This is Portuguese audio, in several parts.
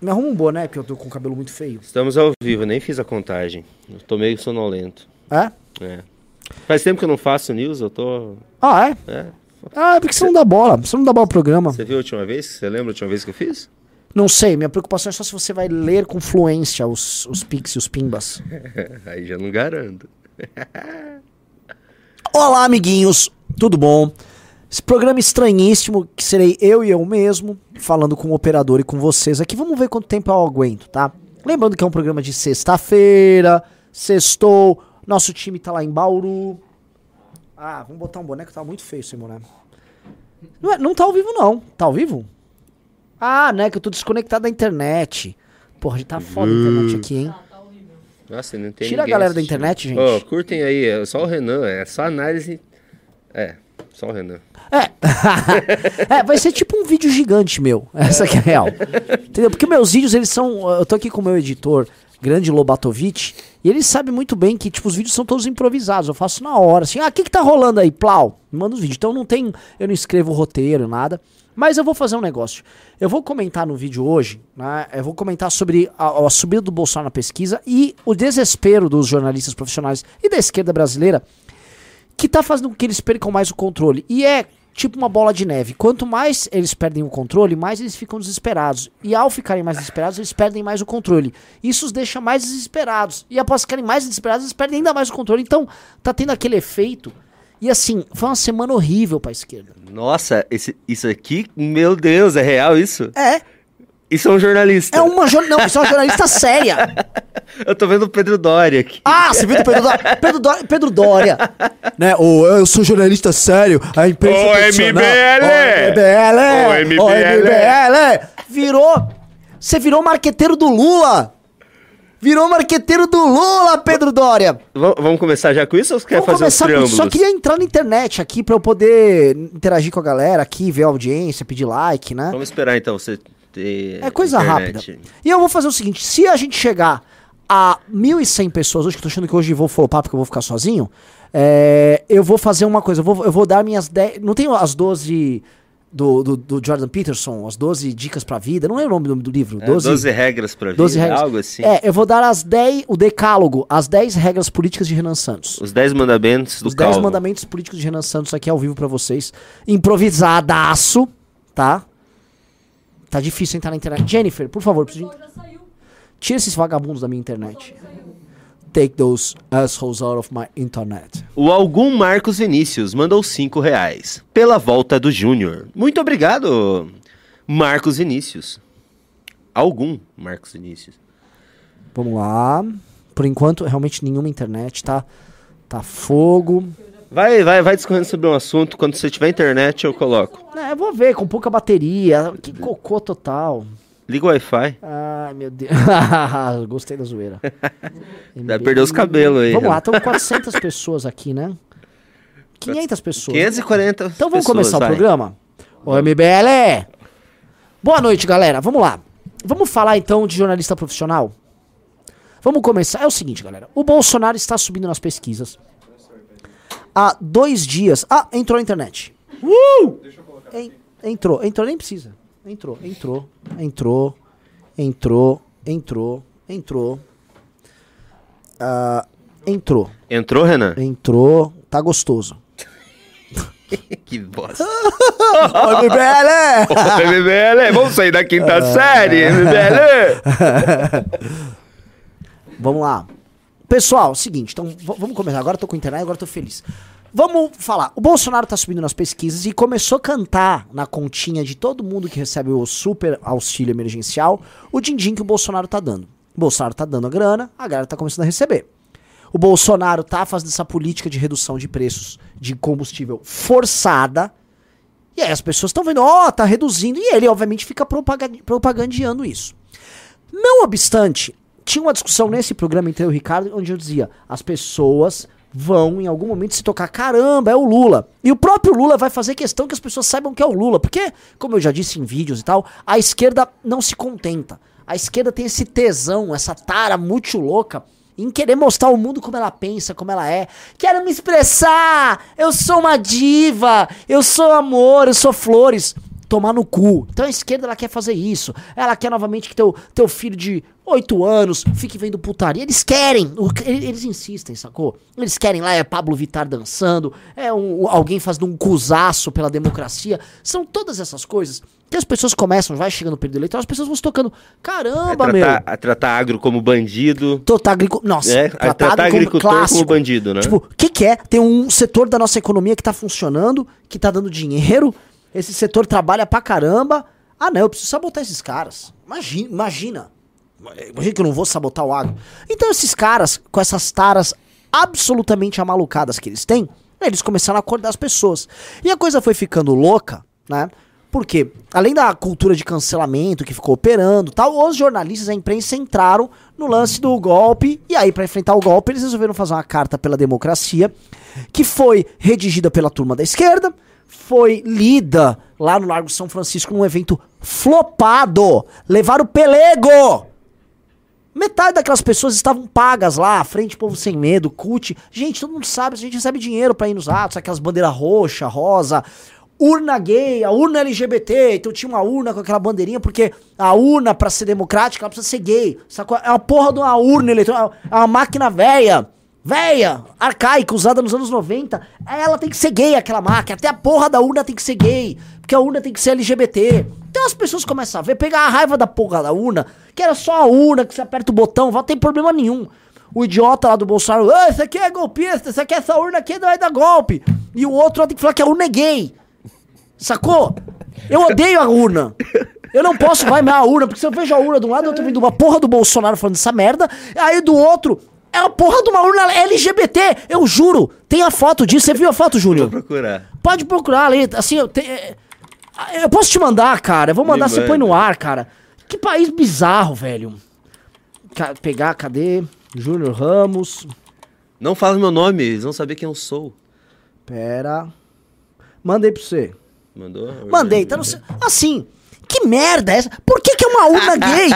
Me arruma um boné, porque eu tô com o cabelo muito feio. Estamos ao vivo, nem fiz a contagem. Eu tô meio sonolento. É? É. Faz tempo que eu não faço news, eu tô. Ah, é? É. Ah, é porque você não dá bola. Você não dá bola pro programa. Você viu a última vez? Você lembra a última vez que eu fiz? Não sei, minha preocupação é só se você vai ler com fluência os, os pics e os pimbas. Aí já não garanto. Olá, amiguinhos, tudo bom? Esse programa estranhíssimo, que serei eu e eu mesmo, falando com o operador e com vocês aqui. Vamos ver quanto tempo eu aguento, tá? Lembrando que é um programa de sexta-feira, sextou, nosso time tá lá em Bauru. Ah, vamos botar um boneco, tá muito feio esse boneco. Não, é- não tá ao vivo, não. Tá ao vivo? Ah, né, que eu tô desconectado da internet. Porra, tá foda a internet aqui, hein? Nossa, não tem Tira a galera da assistindo. internet, gente. Ó, curtem aí, é só o Renan, é só análise. É, só o Renan. É. é, vai ser tipo um vídeo gigante meu. Essa que é a real. Entendeu? Porque meus vídeos, eles são. Eu tô aqui com o meu editor, grande Lobatovic, e ele sabe muito bem que, tipo, os vídeos são todos improvisados. Eu faço na hora, assim, ah, o que que tá rolando aí? Plau, me manda os vídeos. Então não tem. Eu não escrevo roteiro, nada. Mas eu vou fazer um negócio. Eu vou comentar no vídeo hoje, né? Eu vou comentar sobre a, a subida do Bolsonaro na pesquisa e o desespero dos jornalistas profissionais e da esquerda brasileira que tá fazendo com que eles percam mais o controle. E é tipo uma bola de neve. Quanto mais eles perdem o controle, mais eles ficam desesperados. E ao ficarem mais desesperados, eles perdem mais o controle. Isso os deixa mais desesperados. E após ficarem mais desesperados, eles perdem ainda mais o controle. Então, tá tendo aquele efeito. E assim, foi uma semana horrível pra esquerda. Nossa, esse, isso aqui, meu Deus, é real isso? É, Isso é um jornalista. é uma jornalista. Não, isso é uma jornalista séria. Eu tô vendo o Pedro Doria aqui. Ah, você viu do Pedro Dória? Pedro Dória, Pedro Dória né? O, eu sou jornalista sério, a imprensa Ô, profissional. MBL! Ô, Ô, MBL! Ô, MBL! MBL! Virou, você virou marqueteiro do Lula. Virou marqueteiro do Lula, Pedro Dória. V- vamos começar já com isso ou você quer Vamos fazer os começar triângulos? isso. Só queria entrar na internet aqui pra eu poder interagir com a galera aqui, ver a audiência, pedir like, né? Vamos esperar então você ter É coisa internet. rápida. E eu vou fazer o seguinte: se a gente chegar a 1.100 pessoas, hoje que eu tô achando que hoje vou flopar porque eu vou ficar sozinho, é, eu vou fazer uma coisa. Eu vou, eu vou dar minhas 10. Não tem as 12 do, do, do Jordan Peterson, as 12 dicas pra vida? Não lembro o nome do, do livro. É, 12, regras pra vida, 12 regras. algo assim. É, eu vou dar as 10, o decálogo, as 10 regras políticas de Renan Santos. Os 10 mandamentos do Os 10 calvo. mandamentos políticos de Renan Santos aqui ao vivo pra vocês. Improvisadaço, tá? Tá difícil entrar na internet. Jennifer, por favor, preciso. Tira esses vagabundos da minha internet. Take those assholes out of my internet. O Algum Marcos Vinícius mandou 5 reais. Pela volta do Júnior. Muito obrigado, Marcos Vinícius. Algum Marcos Vinícius. Vamos lá. Por enquanto, realmente nenhuma internet, tá? Tá fogo. Vai, vai, vai discorrendo sobre um assunto. Quando você tiver internet, eu coloco. É, eu vou ver, com pouca bateria. Que cocô total. Liga o Wi-Fi. Ai, meu Deus. Gostei da zoeira. Vai perder os cabelos aí. Vamos lá, Renan. estão 400 pessoas aqui, né? 500 pessoas. 540 Então vamos pessoas, começar vai. o programa? Ô, MBL! Boa noite, galera. Vamos lá. Vamos falar então de jornalista profissional? Vamos começar. É o seguinte, galera. O Bolsonaro está subindo nas pesquisas. Há dois dias. Ah, entrou na internet. Uh! En- entrou, entrou, nem precisa. Entrou, entrou, entrou, entrou, entrou, entrou. Ah, entrou, Entrou, Renan? entrou. Tá gostoso. que bosta. Ô, MBL! Ô, MBL, vamos sair da quinta série, MBL. Vamos lá. Pessoal, seguinte, então vamos começar. Agora eu tô com internet, agora eu tô feliz. Vamos falar. O Bolsonaro tá subindo nas pesquisas e começou a cantar na continha de todo mundo que recebe o super auxílio emergencial o din-din que o Bolsonaro tá dando. O Bolsonaro tá dando a grana, a galera tá começando a receber. O Bolsonaro tá fazendo essa política de redução de preços de combustível forçada. E aí as pessoas estão vendo, ó, tá reduzindo. E ele, obviamente, fica propaga- propagandeando isso. Não obstante, tinha uma discussão nesse programa entre eu e o Ricardo, onde eu dizia: as pessoas vão em algum momento se tocar, caramba, é o Lula. E o próprio Lula vai fazer questão que as pessoas saibam que é o Lula. Porque, como eu já disse em vídeos e tal, a esquerda não se contenta. A esquerda tem esse tesão, essa tara muito louca em querer mostrar ao mundo como ela pensa, como ela é. Quero me expressar! Eu sou uma diva! Eu sou amor, eu sou flores. Tomar no cu. Então a esquerda ela quer fazer isso. Ela quer novamente que teu, teu filho de 8 anos fique vendo putaria. Eles querem, o- eles, insistem, sacou? Eles querem lá, é Pablo Vittar dançando, é um, alguém fazendo um cusaço pela democracia. São todas essas coisas que as pessoas começam, vai chegando o período eleitoral, as pessoas vão se tocando. Caramba, meu. tratar, a tratar agro como bandido. Tratar agricu... Nossa, É, a tratar agricultor como bandido, né? Tipo, o que, que é? Tem um setor da nossa economia que tá funcionando, que tá dando dinheiro, esse setor trabalha pra caramba. Ah, não, eu preciso sabotar esses caras. Imagina, imagina. Imagina que eu não vou sabotar o agro. Então, esses caras, com essas taras absolutamente amalucadas que eles têm, eles começaram a acordar as pessoas. E a coisa foi ficando louca, né? Porque, além da cultura de cancelamento que ficou operando tal, os jornalistas, a imprensa entraram no lance do golpe. E aí, pra enfrentar o golpe, eles resolveram fazer uma carta pela democracia, que foi redigida pela turma da esquerda, foi lida lá no Largo São Francisco num evento flopado. Levaram o pelego! Metade daquelas pessoas estavam pagas lá, Frente Povo Sem Medo, CUT. Gente, todo mundo sabe, a gente recebe dinheiro pra ir nos atos, aquelas bandeiras roxa, rosa, urna gay, a urna LGBT. Então tinha uma urna com aquela bandeirinha, porque a urna, pra ser democrática, ela precisa ser gay. Sacou? É uma porra de uma urna eletrônica, é uma máquina velha. Véia, arcaica, usada nos anos 90. Ela tem que ser gay, aquela máquina. Até a porra da urna tem que ser gay. Porque a urna tem que ser LGBT. Então as pessoas começam a ver, pegar a raiva da porra da urna, que era só a urna, que você aperta o botão, não tem problema nenhum. O idiota lá do Bolsonaro, ah, isso aqui é golpista, isso aqui, essa urna aqui não vai dar golpe. E o outro tem que falar que a urna é gay. Sacou? Eu odeio a urna. Eu não posso vai mais a urna, porque se eu vejo a urna de um lado, eu tô vendo uma porra do Bolsonaro falando essa merda, aí do outro é a porra de uma urna LGBT. Eu juro. Tem a foto disso. Você viu a foto, Vou Júnior? procurar. Pode procurar ali. Assim, eu, te- é, eu posso te mandar, cara. Eu vou mandar, Me você põe no ar, cara. Que país bizarro, velho. Ca- pegar, cadê? Júnior Ramos. Não fala meu nome, eles vão saber quem eu sou. Pera. Mandei pra você. Mandou? Mandei, tá no seu. Assim. Que merda é essa? Por que, que é uma urna gay?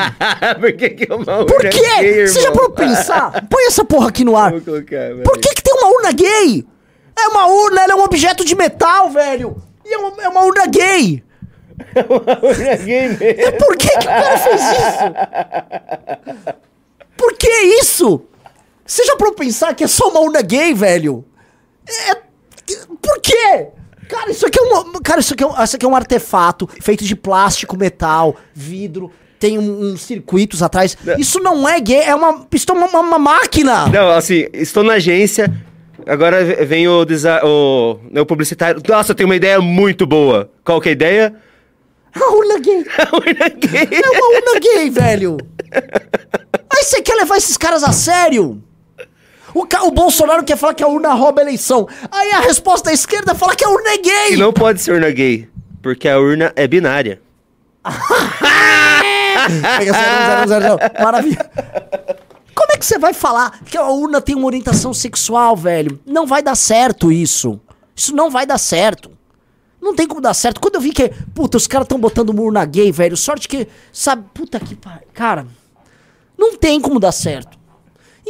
Por que, que é uma urna Por quê? gay, Você já irmão? parou pra pensar? Põe essa porra aqui no ar. Colocar. Por que, que tem uma urna gay? É uma urna, ela é um objeto de metal, velho. E é uma, é uma urna gay. uma urna gay mesmo? Por que, que o cara fez isso? Por que isso? Você já parou pra pensar que é só uma urna gay, velho? É... Por quê? Cara, isso aqui é uma... Cara, isso aqui é um, isso aqui é um artefato feito de plástico, metal, vidro. Tem um- uns circuitos atrás. Isso não é gay, é uma... Isso é uma, uma máquina. Não, assim, estou na agência. Agora vem o, desa- o, o publicitário. Nossa, eu tenho uma ideia muito boa. Qual que é a ideia? A urna gay. A urna gay. É uma urna gay, velho. Aí você quer levar esses caras a sério? O, o Bolsonaro quer falar que a urna rouba a eleição. Aí a resposta da esquerda fala que a urna é gay. E não pode ser urna gay. Porque a urna é binária. Pega zero, zero, zero, zero. Maravilha. Como é que você vai falar que a urna tem uma orientação sexual, velho? Não vai dar certo isso. Isso não vai dar certo. Não tem como dar certo. Quando eu vi que, puta, os caras estão botando urna gay, velho. Sorte que, sabe, puta que pariu. Cara, não tem como dar certo.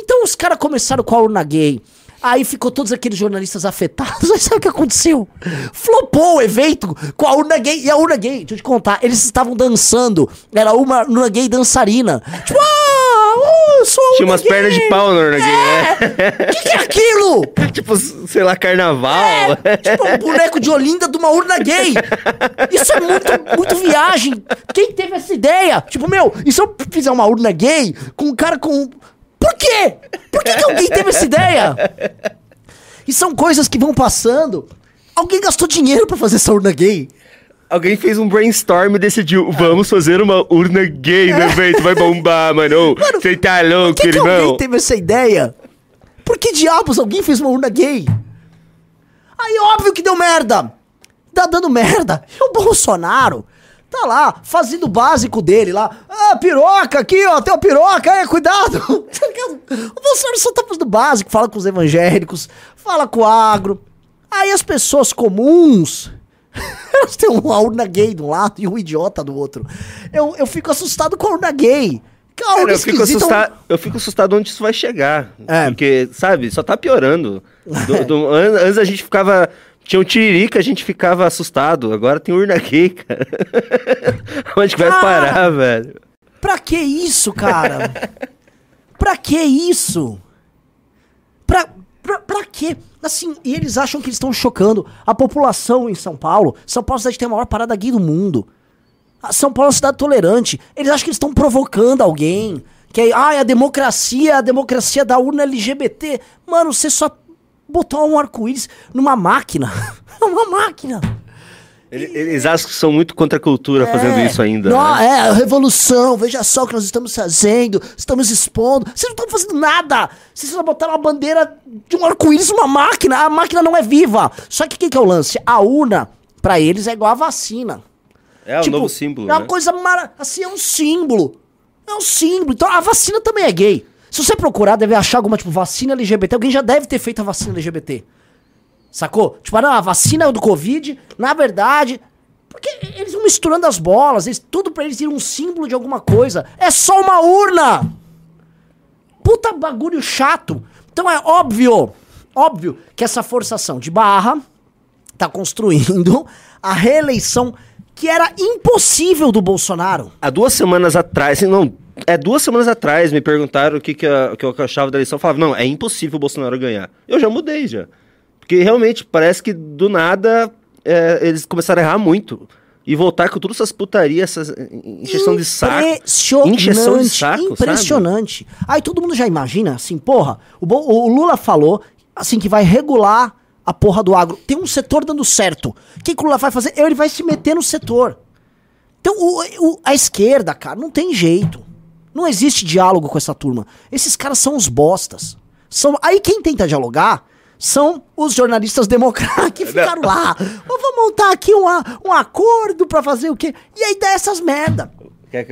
Então os caras começaram com a urna gay. Aí ficou todos aqueles jornalistas afetados. Aí sabe o que aconteceu? Flopou o evento com a urna gay. E a urna gay, deixa eu te contar, eles estavam dançando. Era uma urna gay dançarina. Tipo, ah, uh, sou Tinha umas gay. pernas de pau na urna gay, né? O que, que é aquilo? tipo, sei lá, carnaval. É, tipo um boneco de Olinda de uma urna gay. Isso é muito, muito viagem. Quem teve essa ideia? Tipo, meu, e se eu fizer uma urna gay com um cara com. Por quê? Por que, que alguém teve essa ideia? E são coisas que vão passando. Alguém gastou dinheiro pra fazer essa urna gay. Alguém fez um brainstorm e decidiu, vamos fazer uma urna gay no evento, vai bombar, mano. Você tá louco, Por que, que irmão? alguém teve essa ideia? Por que diabos alguém fez uma urna gay? Aí óbvio que deu merda. Tá dando merda. E o Bolsonaro tá lá, fazendo o básico dele lá. Ah, piroca aqui, ó, tem uma piroca, aí, cuidado. O Bolsonaro só tá fazendo o básico, fala com os evangélicos, fala com o agro. Aí as pessoas comuns, elas têm uma urna gay de um lado e um idiota do outro. Eu, eu fico assustado com a urna gay. É uma Cara, eu fico, um- assustado, eu fico assustado onde isso vai chegar. É. Porque, sabe, só tá piorando. Do- do- an- antes a gente ficava. Tinha um tiririca, a gente ficava assustado. Agora tem urna gay, cara. Onde que vai parar, velho? Pra que isso, cara? pra que isso? Pra, pra, pra quê? Assim, e eles acham que eles estão chocando a população em São Paulo. São Paulo é cidade que tem a maior parada gay do mundo. A São Paulo é uma cidade tolerante. Eles acham que eles estão provocando alguém. Que aí, ai, a democracia, a democracia da urna LGBT. Mano, você só botou um arco-íris numa máquina. uma máquina. Ele- Eles acham que são muito contra a cultura fazendo É. isso ainda. Não, né? É, revolução, veja só o que nós estamos fazendo, estamos expondo. Vocês não estão fazendo nada. Vocês só botaram uma bandeira de um arco-íris numa máquina. A máquina não é viva. Só que o que, que é o lance? A urna, pra eles, é igual a vacina. É, o novo símbolo. É uma né? coisa mara... assim, é um símbolo. É um símbolo. Então a vacina também é gay. Se você procurar, deve achar alguma, tipo, vacina LGBT. Alguém já deve ter feito a vacina LGBT. Sacou? Tipo, ah, não, a vacina do Covid, na verdade. Porque eles vão misturando as bolas, eles, tudo pra eles ir um símbolo de alguma coisa. É só uma urna! Puta bagulho chato. Então é óbvio, óbvio que essa forçação de barra tá construindo a reeleição que era impossível do Bolsonaro. Há duas semanas atrás, não, é duas semanas atrás me perguntaram o que, que, eu- que eu achava da eleição. Eu falava, não, é impossível o Bolsonaro ganhar. Eu já mudei já. Porque realmente parece que do nada é, eles começaram a errar muito. E voltar com todas essas putarias, essas encheção de saco. Encheção de saco, impressionante. Aí todo mundo já imagina, assim, porra, o, o Lula falou, assim, que vai regular a porra do agro. Tem um setor dando certo. O que, que o Lula vai fazer? Ele vai se meter no setor. Então, o- o- a esquerda, cara, não tem jeito. Não existe diálogo com essa turma. Esses caras são os bostas. São, aí quem tenta dialogar são os jornalistas democratas que ficaram lá. Vou montar aqui um, um acordo pra fazer o quê? E aí dá essas merda.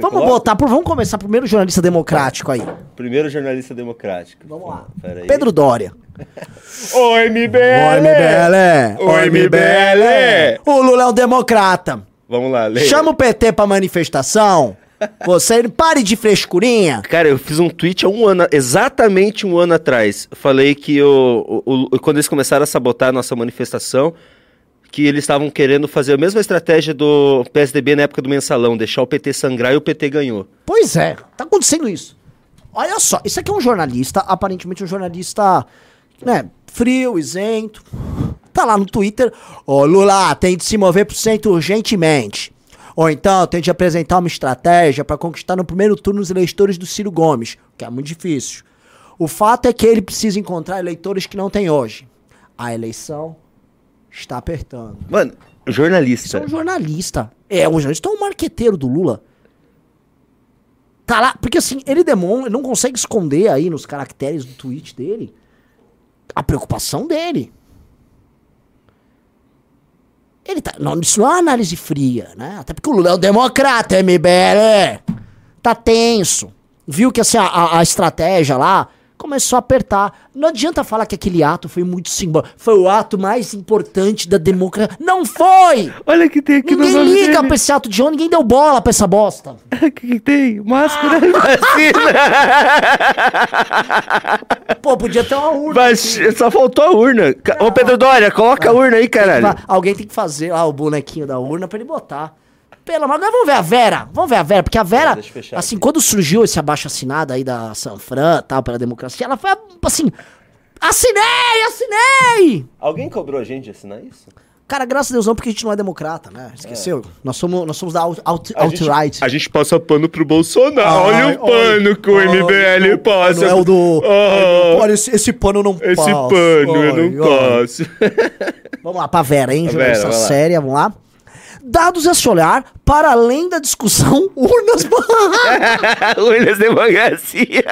Vamos coloque? botar, por, vamos começar primeiro o jornalista democrático aí. Primeiro jornalista democrático. Vamos lá. Pera aí. Pedro Dória. Oi, MBL! Oi, MBL! O Lula é um democrata. Vamos lá, leia. Chama o PT pra manifestação. Você pare de frescurinha. Cara, eu fiz um tweet há um ano, exatamente um ano atrás. Falei que o, o- o- quando eles começaram a sabotar a nossa manifestação, que eles estavam querendo fazer a mesma estratégia do PSDB na época do mensalão, deixar o PT sangrar e o PT ganhou. Pois é, tá acontecendo isso. Olha só, isso aqui é um jornalista, aparentemente um jornalista, né, frio, isento. Tá lá no Twitter, ô Lula, tem de se mover pro centro urgentemente. Ou então tem de apresentar uma estratégia pra conquistar no primeiro turno os eleitores do Ciro Gomes, que é muito difícil. O fato é que ele precisa encontrar eleitores que não tem hoje. A eleição está apertando. Mano, Isso jornalista. é um jornalista. É, um jornalista é um marqueteiro do Lula. Tá lá, porque assim, ele demonstra, ele não consegue esconder aí nos caracteres do tweet dele a preocupação dele. Ele tá. Não, isso não é uma análise fria, né? Até porque o Lula é o democrata, MBL. Tá tenso. Viu que assim, a- a estratégia lá começou a apertar. Não adianta falar que aquele ato foi muito simbólico. Foi o ato mais importante da democracia. Não foi! Olha que tem aqui Ninguém no nome liga dele. pra esse ato de ontem, ninguém deu bola pra essa bosta. O que, que tem? Máscara e vacina. Pô, podia ter uma urna. Mas só faltou a urna. Ô, Pedro Dória, coloca a urna aí, caralho. Alguém tem que fazer lá o bonequinho da urna pra ele botar. Pelo amor, mas vamos ver a Vera. Vamos ver a Vera, porque a Vera, eu assim, quando surgiu esse abaixo assinado aí da Sanfran, tal, pela democracia, ela foi assim, assinei, assinei! Alguém cobrou a gente de assinar isso? Cara, graças a Deus não, porque a gente não é democrata, né? Esqueceu? Nós somos, nós somos da alt- alt- A gente- alt-right. A gente passa pano pro Bolsonaro. Olha o pano que o MBL ai, passa. É o do. Ah, Olha, esse, esse pano não esse passa. pano eu não ai. passo. Vamos lá, pra Vera, hein? Jornalista vai lá. séria, vamos lá. Dados a se olhar para além da discussão urnas. Urnas Democracia.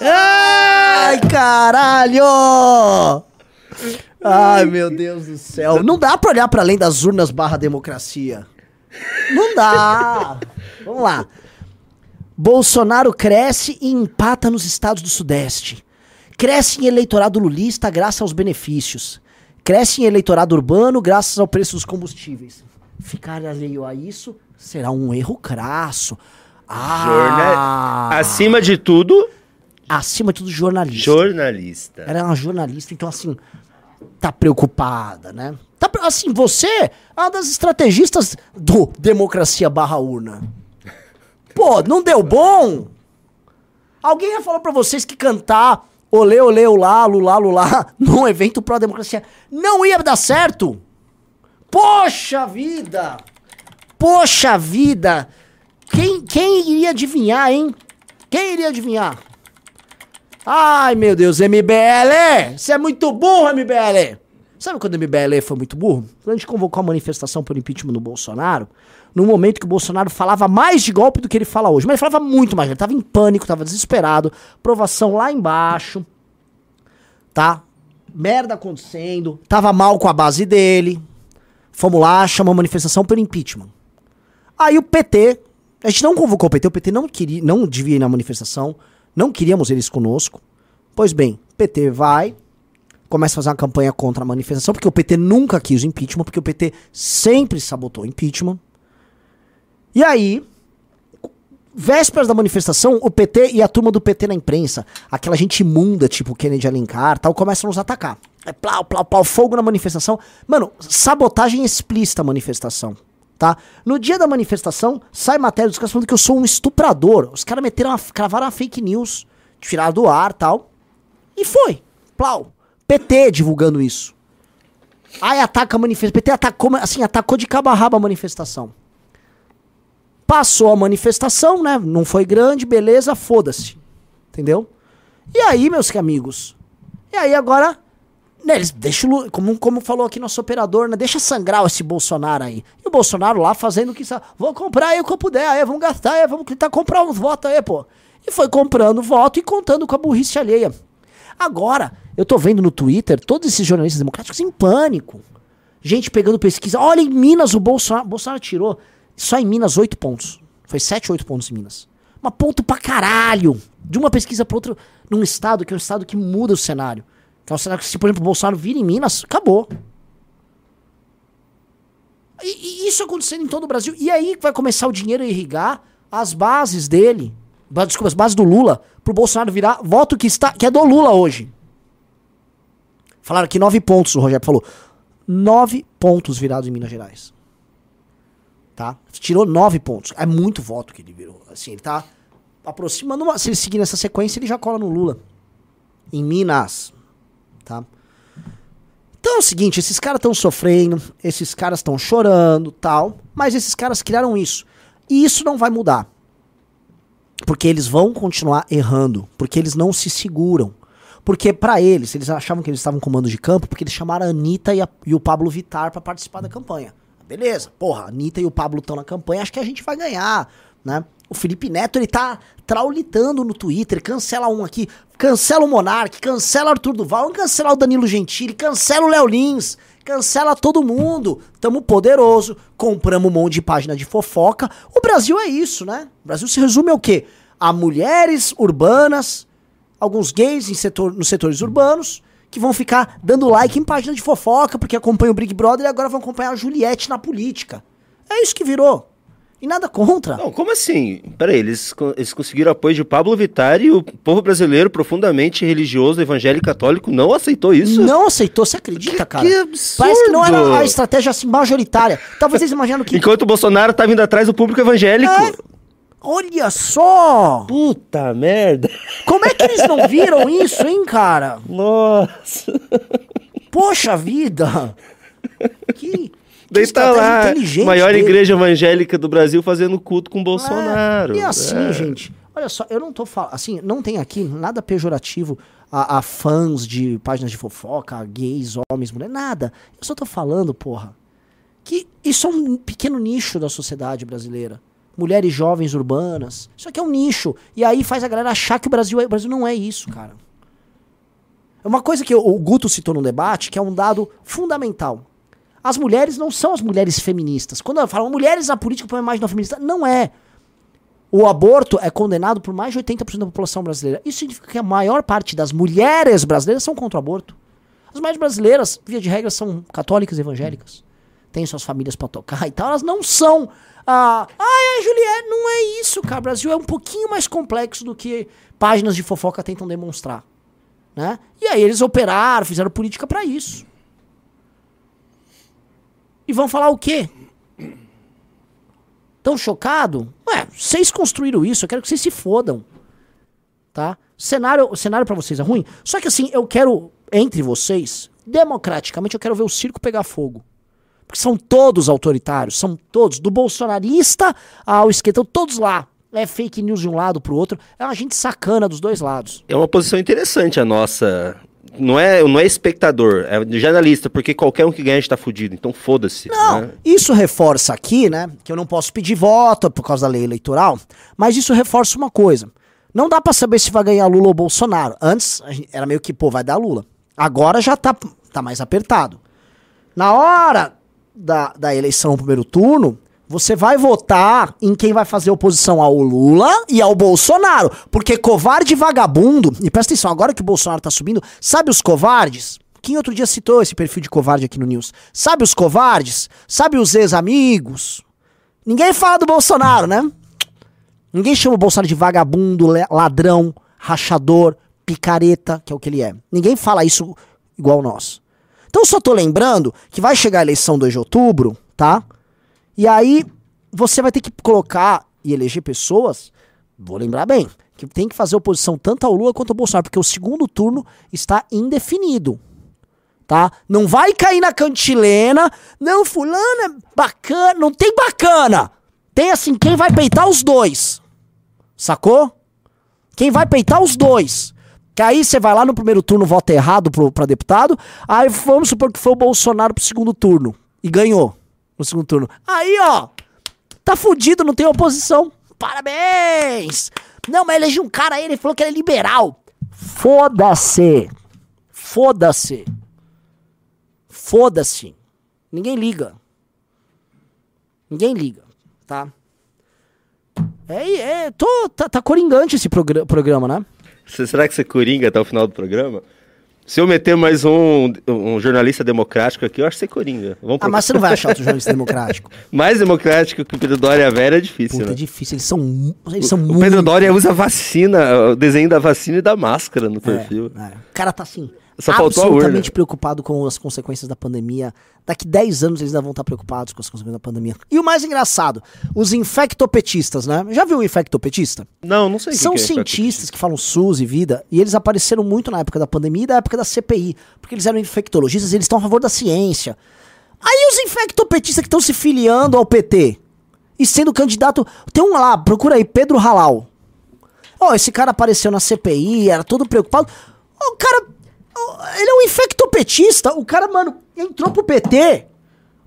Ai, caralho! Ai, meu Deus do céu. Não dá pra olhar para além das urnas barra democracia. Não dá. Vamos lá. Bolsonaro cresce e empata nos estados do Sudeste. Cresce em eleitorado lulista graças aos benefícios. Cresce em eleitorado urbano graças ao preço dos combustíveis. Ficar alheio a isso será um erro crasso. Ah, Acima de tudo, acima de tudo, jornalista. Jornalista. Ela é uma jornalista, então assim, tá preocupada, né? Tá, assim, você é uma das estrategistas do Democracia Barra Urna. Pô, não deu bom? Alguém já falou pra vocês que cantar olê, olê, olá, lulá, lulá num evento pró-democracia não ia dar certo? Poxa vida! Poxa vida! Quem, quem iria adivinhar, hein? Quem iria adivinhar? Ai, meu Deus, MBL! Você é muito burro, MBL! Sabe quando o MBL foi muito burro? Quando a gente convocou a manifestação por impeachment do Bolsonaro, no momento que o Bolsonaro falava mais de golpe do que ele fala hoje. Mas ele falava muito mais, ele tava em pânico, tava desesperado, provação lá embaixo, tá? Merda acontecendo, tava mal com a base dele. Fomos lá, chamamos manifestação por impeachment. Aí o PT, a gente não convocou o PT, o PT não queria, não devia ir na manifestação, não queríamos eles conosco. Pois bem, PT vai, começa a fazer uma campanha contra a manifestação, porque o PT nunca quis o impeachment, porque o PT sempre sabotou o impeachment. E aí, vésperas da manifestação, o PT e a turma do PT na imprensa, aquela gente imunda, tipo Kennedy Alencar, tal, começam a nos atacar. É plau, plau, plau, fogo na manifestação. Mano, sabotagem explícita a manifestação, tá? No dia da manifestação, sai matéria dos caras falando que eu sou um estuprador. Os caras meteram, uma, cravaram uma fake news, tiraram do ar, tal. E foi. Plau. PT divulgando isso. Aí ataca a manifestação. PT atacou, assim, atacou de cabo a rabo a manifestação. Passou a manifestação, né? Não foi grande, beleza, foda-se. Entendeu? E aí, meus amigos? E aí agora, né, eles deixam, como, como falou aqui nosso operador, né? Deixa sangrar esse Bolsonaro aí. E o Bolsonaro lá fazendo o que sabe. Vou comprar aí o que eu puder, aí vamos gastar, aí vamos tentar comprar uns votos aí, pô. E foi comprando voto e contando com a burrice alheia. Agora, eu tô vendo no Twitter todos esses jornalistas democráticos em pânico. Gente pegando pesquisa. Olha, em Minas o Bolsonaro, Bolsonaro tirou só em Minas 8 pontos. Foi 7, 8 pontos em Minas. Uma ponto pra caralho. De uma pesquisa pra outra, num estado que é um estado que muda o cenário. Que é um cenário que, se, por exemplo, o Bolsonaro vira em Minas, acabou. E, e isso acontecendo em todo o Brasil. E aí vai começar o dinheiro a irrigar as bases dele. Desculpa, as bases do Lula, pro Bolsonaro virar voto que, está, que é do Lula hoje. Falaram aqui nove pontos, o Rogério falou. Nove pontos virados em Minas Gerais. Tá? Tirou nove pontos. É muito voto que ele virou. Assim, ele tá aproximando. Uma, se ele seguir nessa sequência, ele já cola no Lula. Em Minas. Tá? Então é o seguinte, esses caras estão sofrendo, esses caras estão chorando, tal, mas esses caras criaram isso. E isso não vai mudar. Porque eles vão continuar errando, porque eles não se seguram. Porque pra eles, eles achavam que eles estavam com mando de campo, porque eles chamaram a Anitta e, a- e o Pablo Vittar pra participar da campanha. Beleza, porra, a Anitta e o Pablo estão na campanha, acho que a gente vai ganhar, né? O Felipe Neto, ele tá traulitando no Twitter, cancela um aqui, cancela o Monark, cancela o Arthur Duval, vamos cancelar o Danilo Gentili, cancela o Léo Lins, cancela todo mundo. Tamo poderoso, compramos um monte de página de fofoca. O Brasil é isso, né? O Brasil se resume ao quê? A mulheres urbanas, alguns gays em setor, nos setores urbanos, que vão ficar dando like em página de fofoca, porque acompanham o Big Brother e agora vão acompanhar a Juliette na política. É isso que virou. E nada contra. Não, como assim? Peraí, eles, eles conseguiram apoio de Pablo Vittar e o povo brasileiro profundamente religioso, evangélico e católico não aceitou isso? Não aceitou, você acredita, cara? que absurdo! Parece que não era a estratégia assim majoritária. Talvez vocês imaginam que. Enquanto o Bolsonaro tá vindo atrás do público evangélico. É. Olha só! Puta merda! Como é que eles não viram isso, hein, cara? Nossa! Poxa vida! Que. Daí tá lá, maior dele. igreja evangélica do Brasil fazendo culto com Bolsonaro. É, e assim, É. gente, olha só, eu não tô falando, assim, não tem aqui nada pejorativo a, a fãs de páginas de fofoca, gays, homens, mulheres, nada. Eu só tô falando, porra, que isso é um pequeno nicho da sociedade brasileira. Mulheres jovens urbanas. Isso aqui é um nicho. E aí faz a galera achar que o Brasil, é, o Brasil não é isso, cara. É uma coisa que o, Guto citou no debate, que é um dado fundamental. As mulheres não são as mulheres feministas. Quando falo mulheres na política por uma imagem não feminista, não é. O aborto é condenado por mais de 80% da população brasileira. Isso significa que a maior parte das mulheres brasileiras são contra o aborto. As mulheres brasileiras, via de regra, são católicas evangélicas. tem suas famílias pra tocar e tal, elas não são. Ah, ai, a Juliette, não é isso, cara. O Brasil é um pouquinho mais complexo do que páginas de fofoca tentam demonstrar. Né? E aí eles operaram, fizeram política pra isso. E vão falar o quê? Tão chocado? Ué, vocês construíram isso, eu quero que vocês se fodam. Tá? Cenário, o cenário para vocês é ruim. Só que assim, eu quero, entre vocês, democraticamente, eu quero ver o circo pegar fogo. Porque são todos autoritários, são todos, do bolsonarista ao esquerdo, todos lá. É fake news de um lado pro outro. É uma gente sacana dos dois lados. É uma posição interessante a nossa. Não é, não é espectador, é jornalista, porque qualquer um que ganha está fudido, então foda-se. Não, né? isso reforça aqui, né? Que eu não posso pedir voto por causa da lei eleitoral, mas isso reforça uma coisa. Não dá pra saber se vai ganhar Lula ou Bolsonaro. Antes era meio que, pô, vai dar Lula. Agora já tá, tá mais apertado. Na hora da, da eleição no primeiro turno, você vai votar em quem vai fazer oposição ao Lula e ao Bolsonaro. Porque covarde vagabundo, e presta atenção, agora que o Bolsonaro tá subindo, sabe os covardes? Quem outro dia citou esse perfil de covarde aqui no News? Sabe os covardes? Sabe os ex-amigos? Ninguém fala do Bolsonaro, né? Ninguém chama o Bolsonaro de vagabundo, ladrão, rachador, picareta, que é o que ele é. Ninguém fala isso igual nós. Então só tô lembrando que vai chegar a eleição 2 de outubro, tá? E aí você vai ter que colocar e eleger pessoas, vou lembrar bem, que tem que fazer oposição tanto ao Lula quanto ao Bolsonaro, porque o segundo turno está indefinido. Tá? Não vai cair na cantilena. Não, fulano é bacana. Não tem bacana. Tem assim, quem vai peitar os dois. Sacou? Quem vai peitar os dois. Que aí você vai lá no primeiro turno, vota errado pro, pra deputado. Aí vamos supor que foi o Bolsonaro pro segundo turno. E ganhou no segundo turno. Aí, ó. Tá fudido, não tem oposição. Parabéns! Não, mas elege um cara aí, ele falou que ele é liberal. Foda-se. Foda-se. Foda-se. Ninguém liga. Ninguém liga, tá? É, é tô, tá, tá coringante esse progra- programa, né? Será que você coringa até o final do programa? Se eu meter mais um, um jornalista democrático aqui, eu acho que você coringa. Vamos Ah, procurar. mas você não vai achar outro jornalista democrático. Mais democrático que o Pedro Doria Vera é difícil, Puta, é né? difícil. Eles são, eles são O muito... Pedro Doria usa vacina, o desenho da vacina e da máscara no É, perfil. é. O cara tá assim, Só faltou a absolutamente urna. preocupado com as consequências da pandemia. Daqui 10 anos eles ainda vão estar preocupados com as consequências da pandemia. E o mais engraçado, os infectopetistas, né? Já viu o infectopetista? Não, não sei que São que é cientistas que falam SUS e vida, e eles apareceram muito na época da pandemia e da época da CPI, porque eles eram infectologistas e eles estão a favor da ciência. Aí os infectopetistas que estão se filiando ao PT e sendo candidato. Tem um lá, procura aí, Pedro Halal. Ó, esse cara apareceu na CPI, era todo preocupado. Ó, O cara. Ele é um infectopetista. O cara, mano, entrou pro PT.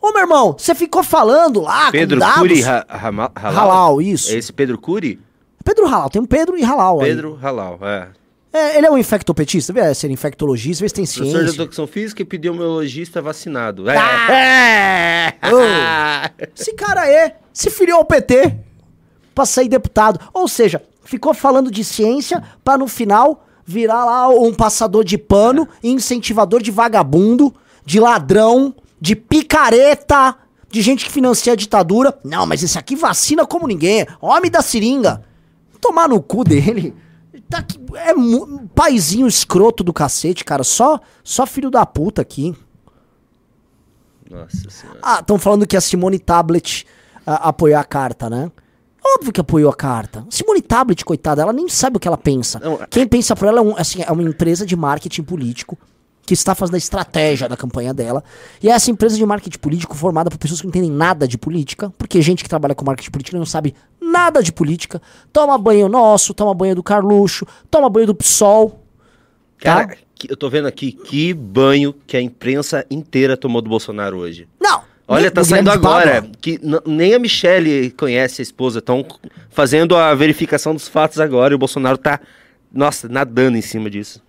Ô, meu irmão, você ficou falando lá Pedro com dados. Curi Ra- Rama- Halal? Halal, isso. É esse Pedro Curi? Pedro Halal, tem um Pedro e Halal aí. Pedro Halal, é. É, ele é um infectopetista, vê se ele é infectologista, vê se tem Professor de ciência. educação física e epidemiologista vacinado. É. Ah! É. Esse cara é, se filiou ao PT pra sair deputado. Ou seja, ficou falando de ciência pra no final virar lá um passador de pano, incentivador de vagabundo, de ladrão, de picareta, de gente que financia a ditadura. Não, mas esse aqui vacina como ninguém. Homem da seringa. Tomar no cu dele. Tá aqui- é um paizinho escroto do cacete, cara. Só, só filho da puta aqui. Nossa senhora. Ah, estão falando que a Simone Tablet ah, apoiou a carta, né? Óbvio que apoiou a carta. Simone Tablet, coitada, ela nem sabe o que ela pensa. Não, Quem pensa por ela é, um- assim, é uma empresa de marketing político que está fazendo a estratégia da campanha dela. E é essa empresa de marketing político formada por pessoas que não entendem nada de política, porque gente que trabalha com marketing político não sabe nada de política. Toma banho nosso, toma banho do Carluxo, toma banho do PSOL. Tá? Cara, eu tô vendo aqui que banho que a imprensa inteira tomou do Bolsonaro hoje. Não! Olha, tá do saindo agora que nem a Michelle conhece a esposa. Estão fazendo a verificação dos fatos agora e o Bolsonaro tá, nossa, nadando em cima disso.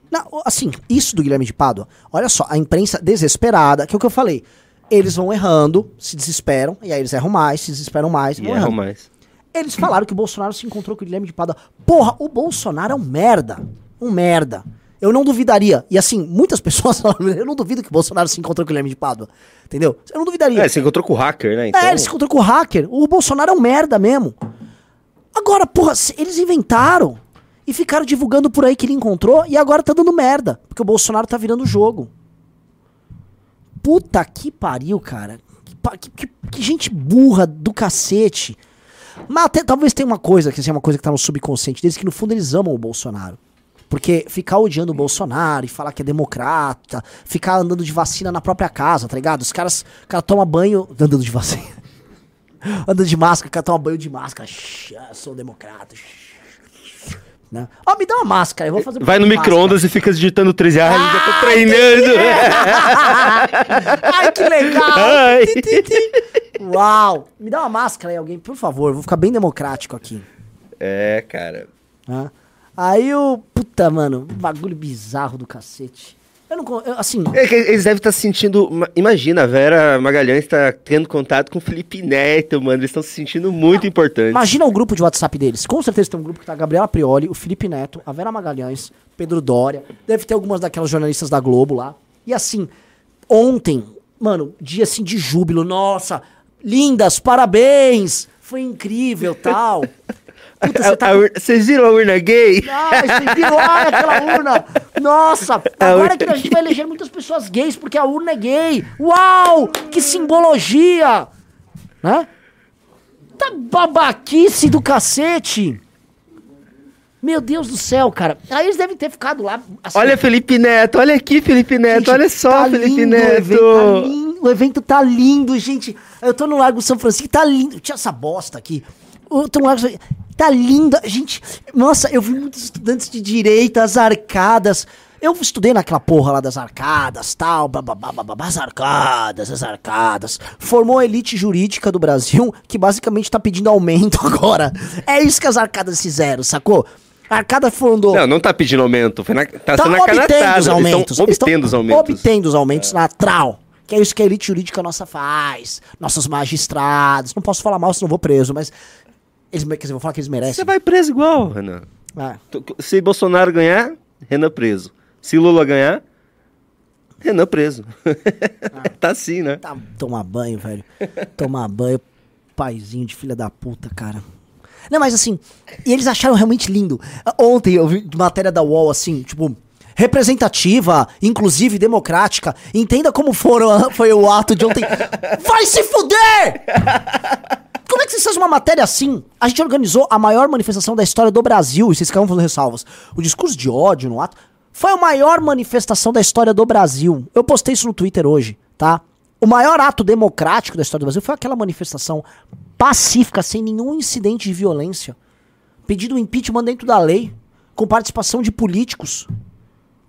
Assim, isso do Guilherme de Pádua, olha só, a imprensa desesperada, que é o que eu falei. Eles vão errando, se desesperam, e aí eles erram mais, se desesperam mais, E erram errando. mais. Eles falaram que o Bolsonaro se encontrou com o Guilherme de Pádua. Porra, o Bolsonaro é um merda. Um merda. Eu não duvidaria. E assim, muitas pessoas falam, eu não duvido que o Bolsonaro se encontrou com o Guilherme de Pádua. Entendeu? Eu não duvidaria. É, você encontrou com o hacker, né? É, ele se encontrou com o hacker. O Bolsonaro é um merda mesmo. Agora, porra, se- eles inventaram e ficaram divulgando por aí que ele encontrou e agora tá dando merda. Porque o Bolsonaro tá virando o jogo. Puta que pariu, cara. Que- que- que gente burra do cacete. Mas até, talvez tenha uma coisa, que assim, é uma coisa que tá no subconsciente deles, que no fundo eles amam o Bolsonaro. Porque ficar odiando o Bolsonaro e falar que é democrata, ficar andando de vacina na própria casa, tá ligado? Os caras, o cara toma banho andando de vacina. andando de máscara, o cara toma banho de máscara. Shhh, ah, sou democrata. shhh. Né? Ó, me dá uma máscara, eu vou fazer um Vai no micro-ondas e fica digitando 13 reais, já Ah, tô treinando. máscara. Ai, que legal! Ai. Uau! Me dá uma máscara aí, alguém, por favor, eu vou ficar bem democrático aqui. É, cara. né? Aí o. Puta, mano, bagulho bizarro do cacete. Eu não. eu, assim. É que eles devem estar se sentindo. ma- Imagina, a Vera Magalhães tá tendo contato com o Felipe Neto, mano. Eles estão se sentindo muito importantes. Imagina o grupo de WhatsApp deles. Com certeza tem um grupo que tá a Gabriela Prioli, o Felipe Neto, a Vera Magalhães, Pedro Dória. Deve ter algumas daquelas jornalistas da Globo lá. E assim, ontem, mano, dia assim de júbilo. Nossa, lindas, parabéns! Foi incrível, tal. Puta, você A- tá Vocês viram a urna gay? Ah, você viu? Olha aquela urna! Nossa! Agora que a gente vai eleger muitas pessoas gays porque a urna é gay! Uau! Que simbologia! Né? Tá babaquice do cacete! Meu Deus do céu, cara. Aí eles devem ter ficado lá. assim, Olha, Felipe Neto, olha aqui, Felipe Neto, gente, olha só, tá Felipe lindo Neto. O evento, tá lindo, o evento tá lindo, gente. Eu tô no Largo São Francisco, tá lindo. Tinha essa bosta aqui. Eu tô no Largo São Tá linda. Gente, nossa, eu vi muitos estudantes de direito, as arcadas. Eu estudei naquela porra lá das arcadas, tal, bababá, bababá, as arcadas, as arcadas. Formou a elite jurídica do Brasil, que basicamente tá pedindo aumento agora. É isso que as arcadas fizeram, sacou? A arcada fundou. Não, não tá pedindo aumento, foi na, tá, Tá sendo obtendo os aumentos. estão obtendo os aumentos. Obtendo os aumentos na TRAL. Que é isso que a elite jurídica nossa faz. Nossos magistrados. Não posso falar mal, senão vou preso, mas. Eles, quer dizer, vou falar que eles merecem. Você vai preso igual, Renan. Ah, Se Bolsonaro ganhar, Renan preso. Se Lula ganhar, Renan preso. tá assim, né? tá, tomar banho, velho. Tomar banho. Paizinho de filha da puta, cara. Não, mas assim, e eles acharam realmente lindo. Ah, Ontem eu vi matéria da UOL, assim, tipo, representativa, inclusive democrática. Entenda como foram, foi o ato de ontem. Vai se fuder! Como é que vocês fazem uma matéria assim? A gente organizou a maior manifestação da história do Brasil, e vocês ficavam fazendo ressalvas. O discurso de ódio no ato foi a maior manifestação da história do Brasil. Eu postei isso no Twitter hoje, tá? O maior ato democrático da história do Brasil foi aquela manifestação pacífica, sem nenhum incidente de violência. Pedido impeachment dentro da lei, com participação de políticos.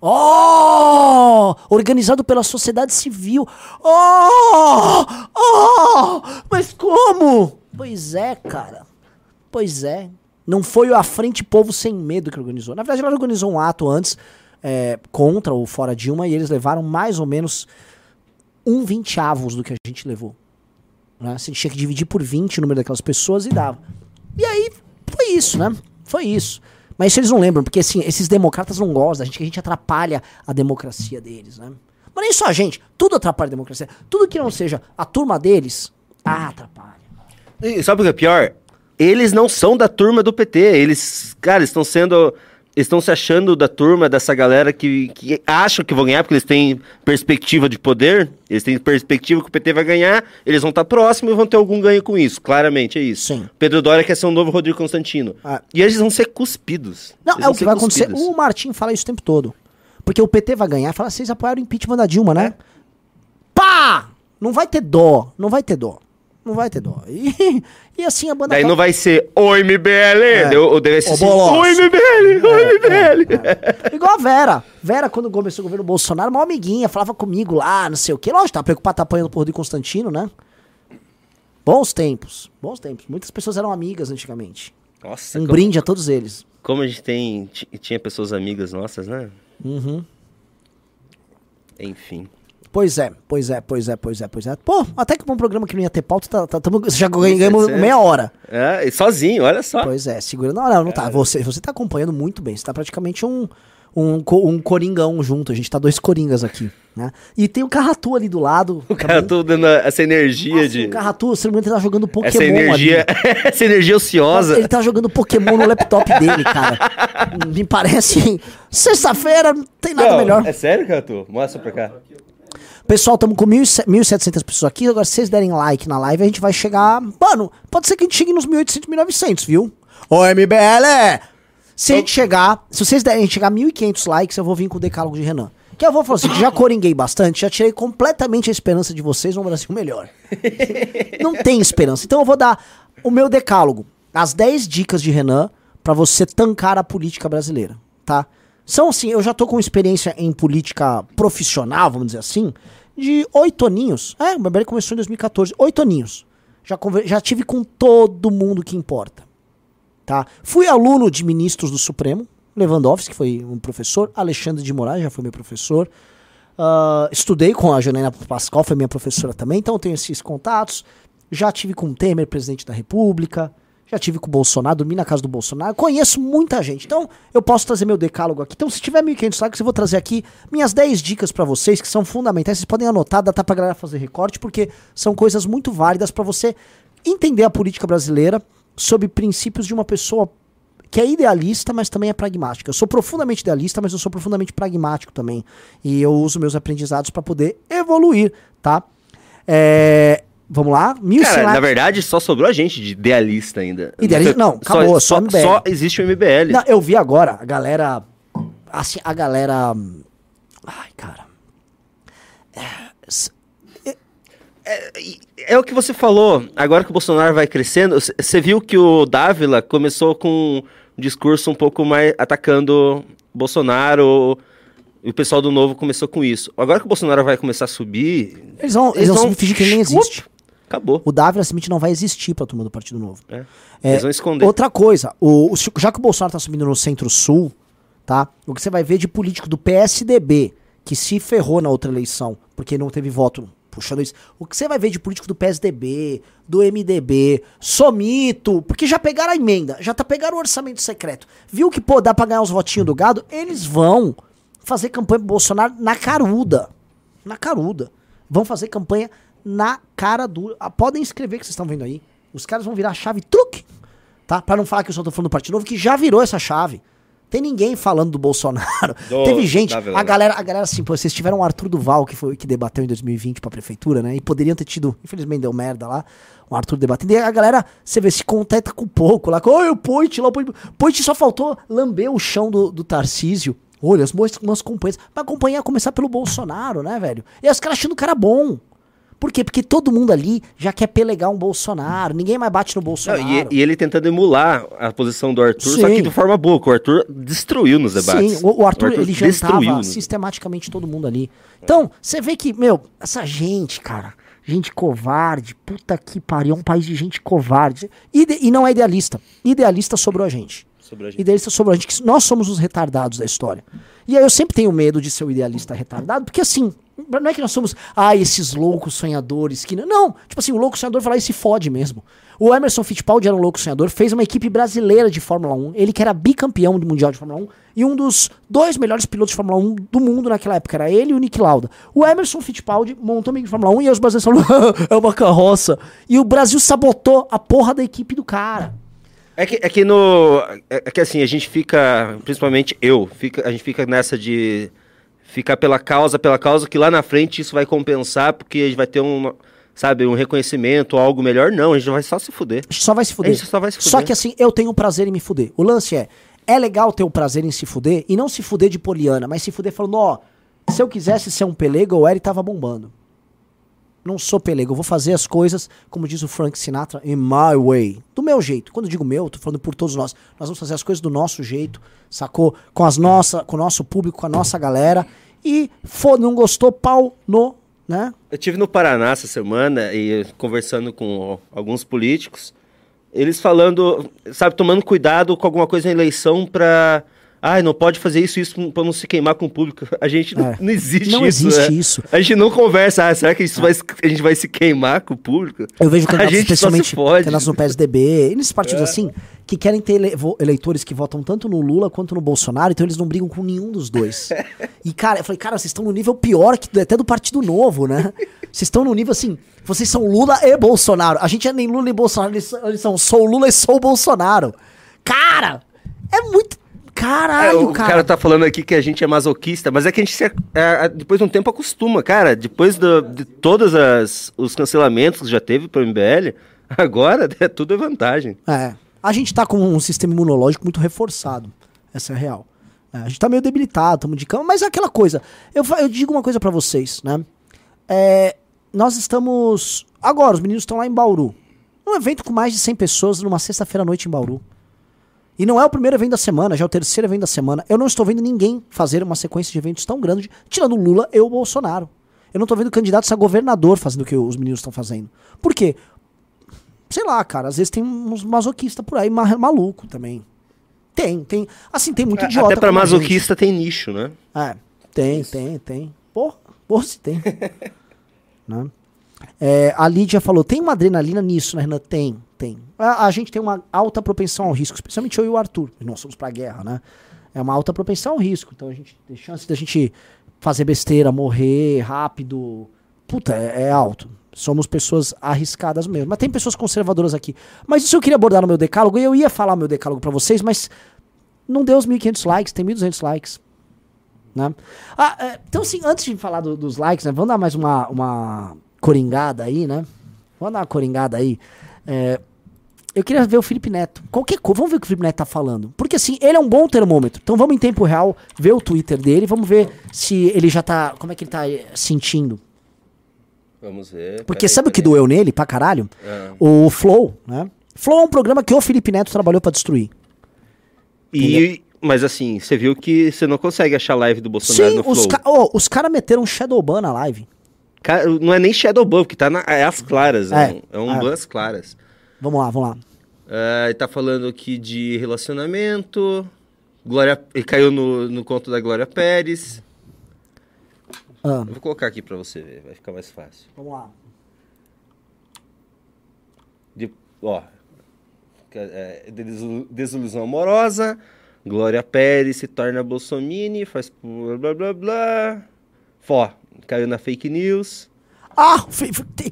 Oh! Organizado pela sociedade civil. Oh! Oh! Mas como? Pois é, cara. Pois é. Não foi a Frente Povo Sem Medo que organizou. Na verdade, ela organizou um ato antes é, contra o Fora Dilma e eles levaram mais ou menos um vinteavos do que a gente levou. Né? Você tinha que dividir por 20 o número daquelas pessoas e dava. E aí, foi isso, né? Foi isso. Mas isso eles não lembram, porque assim, esses democratas não gostam da gente, que a gente atrapalha a democracia deles, né? Mas nem só a gente, tudo atrapalha a democracia. Tudo que não seja a turma deles, ah, atrapalha. E sabe o que é pior? Eles não são da turma do PT. Eles, cara, estão sendo. Estão se achando da turma dessa galera que, que acham que vão ganhar, porque eles têm perspectiva de poder, eles têm perspectiva que o PT vai ganhar, eles vão estar próximos e vão ter algum ganho com isso. Claramente é isso. Sim. Pedro Dória quer ser um novo Rodrigo Constantino. Ah. E eles vão ser cuspidos. Não, Eles é o que vai acontecer. cuspidos. O Martim fala isso o tempo todo. Porque o PT vai ganhar fala, vocês apoiaram o impeachment da Dilma, né? Pá! Não vai ter dó, não vai ter dó. Não vai ter dó. E, e assim a banda... Daí não vai ser Oi MBL! Deu- Ou deve ser assim. Oi MBL! Oi MBL! Igual a Vera. Vera, quando começou o governo Bolsonaro, uma amiguinha, falava comigo lá, não sei o quê. Lógico, tava preocupado, tá apanhando por Rodrigo Constantino, né? Bons tempos, bons tempos. Muitas pessoas eram amigas antigamente. Nossa, Um como, brinde a todos eles. como a gente tem, ti- tinha pessoas amigas nossas, né? Uhum. Enfim. Pois é, pois é, pois é, pois é, pois é. Pô, até que pra um programa que não ia ter pauta, tá, tá, tamo- já ganhamos é- meia hora. É, e sozinho, olha só. Pois é, segura. Não, não, não tá. Você, você tá acompanhando muito bem. Você tá praticamente um, um, um coringão junto. A gente tá dois coringas aqui, né? E tem o Carratu ali do lado. O cara tô dando essa energia Nossa, de. O Carratu, se não me engano, ele tá jogando Pokémon Essa energia. ali. essa energia ociosa. Ele tá jogando Pokémon no laptop dele, cara. Me parece. Sexta-feira não tem nada Não, melhor. É sério, Catu? Mostra pra cá. Pessoal, estamos com 1.700 pessoas aqui. Agora, se vocês derem like na live, a gente vai chegar. Mano, pode ser que a gente chegue nos 1.800, 1.900, viu? Ô, MBL! Se a gente chegar. Se vocês derem a gente chegar a 1.500 likes, eu vou vir com o decálogo de Renan. Que eu vou falar assim: já coringuei bastante, já tirei completamente a esperança de vocês num Brasil melhor. Não tem esperança. Então eu vou dar o meu decálogo. As 10 dicas de Renan pra você tancar a política brasileira, tá? São assim, eu já tô com experiência em política profissional, vamos dizer assim, de oito aninhos. É, o MBL começou em 2014, oito aninhos. Já, já tive com todo mundo que importa, tá? Fui aluno de ministros do Supremo, Lewandowski, que foi um professor, Alexandre de Moraes já foi meu professor, Ah, estudei com a Janaina Pascal, foi minha professora também, então tenho esses contatos. Já tive com o Temer, presidente da República. Já tive com o Bolsonaro, dormi na casa do Bolsonaro. Conheço muita gente. Então, eu posso trazer meu decálogo aqui. Então, se tiver 1.500 likes, eu vou trazer aqui minhas 10 dicas pra vocês, que são fundamentais. Vocês podem anotar, dá pra galera fazer recorte, porque são coisas muito válidas pra você entender a política brasileira sob princípios de uma pessoa que é idealista, mas também é pragmática. Eu sou profundamente idealista, mas eu sou profundamente pragmático também. E eu uso meus aprendizados para poder evoluir, tá? É, vamos lá? Mil Cara, na verdade, só sobrou a gente de idealista ainda. Idealista- não, acabou, só só, MBL. só existe o MBL. Não, eu vi agora a galera. Assim, a galera. Ai, cara. É o que você falou. Agora que o Bolsonaro vai crescendo, você viu que o Dávila começou com um discurso um pouco mais atacando Bolsonaro. E o pessoal do Novo começou com isso. Agora que o Bolsonaro vai começar a subir. Eles vão, eles vão fingir que ele nem existe. Acabou. O Dávila Smith não vai existir pra turma do Partido Novo. É. É, Eles vão esconder. Outra coisa, o, o- já que o Bolsonaro tá subindo no centro-sul, tá? O que você vai ver de político do PSDB, que se ferrou na outra eleição, porque não teve voto puxando isso. O que você vai ver de político do PSDB, do MDB, Somito, porque já pegaram a emenda, já tá pegaram o orçamento secreto. Viu que, pô, dá pra ganhar uns votinhos do gado? Eles vão fazer campanha pro Bolsonaro na caruda. Na caruda. Vão fazer campanha na cara dura. Ah, podem escrever que vocês estão vendo aí. Os caras vão virar a chave truque. Tá? Pra não falar que eu só tô falando do Partido Novo, que já virou essa chave. Tem ninguém falando do Bolsonaro. Do- Teve gente, a Vila. galera, a galera assim, pô, vocês tiveram o Arthur Duval, que foi o que debateu em 2020 pra prefeitura, né? E poderiam ter tido, infelizmente deu merda lá, o Arthur debatendo. E a galera, você vê, se contenta com pouco lá. Oi, o Poit lá, o Poit. Poit só faltou lamber o chão do, do Tarcísio. Olha, as moças, umas companhias. Mas acompanhar começar pelo Bolsonaro, né, velho? E os caras achando o cara bom. Por quê? Porque todo mundo ali já quer pelegar um Bolsonaro. Ninguém mais bate no Não, Bolsonaro. e, e ele tentando emular a posição do Arthur, só Sim. que de forma boa. O Arthur destruiu nos debates. Sim, o, o Arthur, ele destruiu jantava nos- sistematicamente todo mundo ali. Então, você vê que, meu, essa gente, cara, gente covarde, puta que pariu, é um país de gente covarde. Ide- e não é idealista. Idealista sobrou a gente. Sobre a gente. Idealista sobrou a gente, que nós somos os retardados da história. E aí eu sempre tenho medo de ser o idealista retardado, porque assim, não é que nós somos, ah, esses loucos sonhadores que. não- Não, tipo assim, o louco sonhador vai lá e se fode mesmo. O Emerson Fittipaldi era um louco sonhador, fez uma equipe brasileira de Fórmula 1, ele que era bicampeão do Mundial de Fórmula 1, e um dos dois melhores pilotos de Fórmula 1 do mundo naquela época, era ele e o Nick Lauda. O Emerson Fittipaldi montou uma equipe de Fórmula 1 e os brasileiros falaram, é uma carroça. E o Brasil sabotou a porra da equipe do cara. É que, é que no. É é que assim, a gente fica, principalmente eu, fica, a gente fica nessa de ficar pela causa, pela causa, que lá na frente isso vai compensar, porque a gente vai ter um, sabe, um reconhecimento, algo melhor. Não, a gente vai só se fuder. A gente só vai se fuder. A gente só vai se fuder. Só que assim, eu tenho prazer em me fuder. O lance é, é legal ter o prazer em se fuder, e não se fuder de poliana, mas se fuder falando, ó, se eu quisesse ser um pelego, o Eric tava bombando. Não sou pelego, eu vou fazer as coisas, como diz o Frank Sinatra, in my way. Do meu jeito. Quando eu digo meu, eu tô falando por todos nós. Nós vamos fazer as coisas do nosso jeito, sacou? Com as nossa, com o nosso público, com a nossa galera. E, foda, não gostou, pau no, né? Eu tive no Paraná essa semana e conversando com alguns políticos, eles falando, sabe, tomando cuidado com alguma coisa na eleição pra. Ai, não pode fazer isso, isso pra não se queimar com o público. A gente não, É. não existe Não isso. existe né? isso. A gente não conversa, ah, será que isso vai, a gente vai se queimar com o público? Eu vejo candidatos, especialmente candidatos no PSDB, e nesses partidos É. assim, que querem ter ele- eleitores que votam tanto no Lula quanto no Bolsonaro, então eles não brigam com nenhum dos dois. E, cara, eu falei, cara, vocês estão no nível pior que até do Partido Novo, né? Vocês estão no nível assim, vocês são Lula e Bolsonaro. A gente é nem Lula nem Bolsonaro, eles, são- eles são sou Lula e sou Bolsonaro. Cara, é muito. É, Caralho, o cara. cara tá falando aqui que a gente é masoquista, mas é que a gente se, é, depois de um tempo acostuma, cara. Depois do- de todos as, os cancelamentos que já teve pro MBL, agora é tudo é vantagem. É. A gente tá com um sistema imunológico muito reforçado. Essa é a real. É, a gente tá meio debilitado, estamos de cama, mas é aquela coisa. Eu, eu digo uma coisa pra vocês, né? É, nós estamos. Agora, os meninos estão lá em Bauru. Um evento com mais de 100 pessoas numa sexta-feira à noite em Bauru. E não é o primeiro evento da semana, já é o terceiro evento da semana. Eu não estou vendo ninguém fazer uma sequência de eventos tão grande, tirando o Lula e o Bolsonaro. Eu não estou vendo candidatos a governador fazendo o que os meninos estão fazendo. Por quê? Sei lá, cara, às vezes tem uns masoquistas por aí ma- maluco também. Tem, tem. Assim, tem muito idiota. Até pra como a gente. masoquista tem nicho, né? É, tem, tem, tem. Porra, porra se tem. né? É, a Lídia falou, tem uma adrenalina nisso, né, Renan? Tem, tem. A, a gente tem uma alta propensão ao risco, especialmente eu e o Arthur. Nós somos pra guerra, né? É uma alta propensão ao risco. Então a gente tem chance da gente fazer besteira, morrer rápido. Puta, é, é alto. Somos pessoas arriscadas mesmo. Mas tem pessoas conservadoras aqui. Mas isso eu queria abordar no meu decálogo, e eu ia falar meu decálogo pra vocês, mas não deu os 1.500 likes, tem 1.200 likes. Né? Ah, é, então, assim, antes de falar do- dos likes, né, vamos dar mais uma, uma coringada aí, né? Vamos dar uma coringada aí. É, eu queria ver o Felipe Neto. Qualquer coisa, vamos ver o que o Felipe Neto tá falando. Porque, assim, ele é um bom termômetro. Então, vamos em tempo real ver o Twitter dele, vamos ver se ele já tá. Como é que ele tá eh, sentindo. Vamos ver. Porque peraí, sabe o que doeu nele pra caralho? Ah. O Flow, né? Flow é um programa que o Felipe Neto trabalhou pra destruir. E, mas assim, você viu que você não consegue achar live do Bolsonaro Sim, no os, Flow. ca oh, os caras meteram um Shadowban na live. Não é nem Shadow Ban, que tá na, é as claras. É, É, um, é um é. ban às claras. Vamos lá, vamos lá. Ah, ele tá falando aqui de relacionamento. Glória, ele caiu no, no conto da Glória Pérez. Ah, Eu vou colocar aqui pra você ver, vai ficar mais fácil. vamos lá. De, ó, é, é, desil- desilusão amorosa. Glória Pérez se torna bolsomini, faz blá blá blá blá. Fó, caiu na fake news. Ah,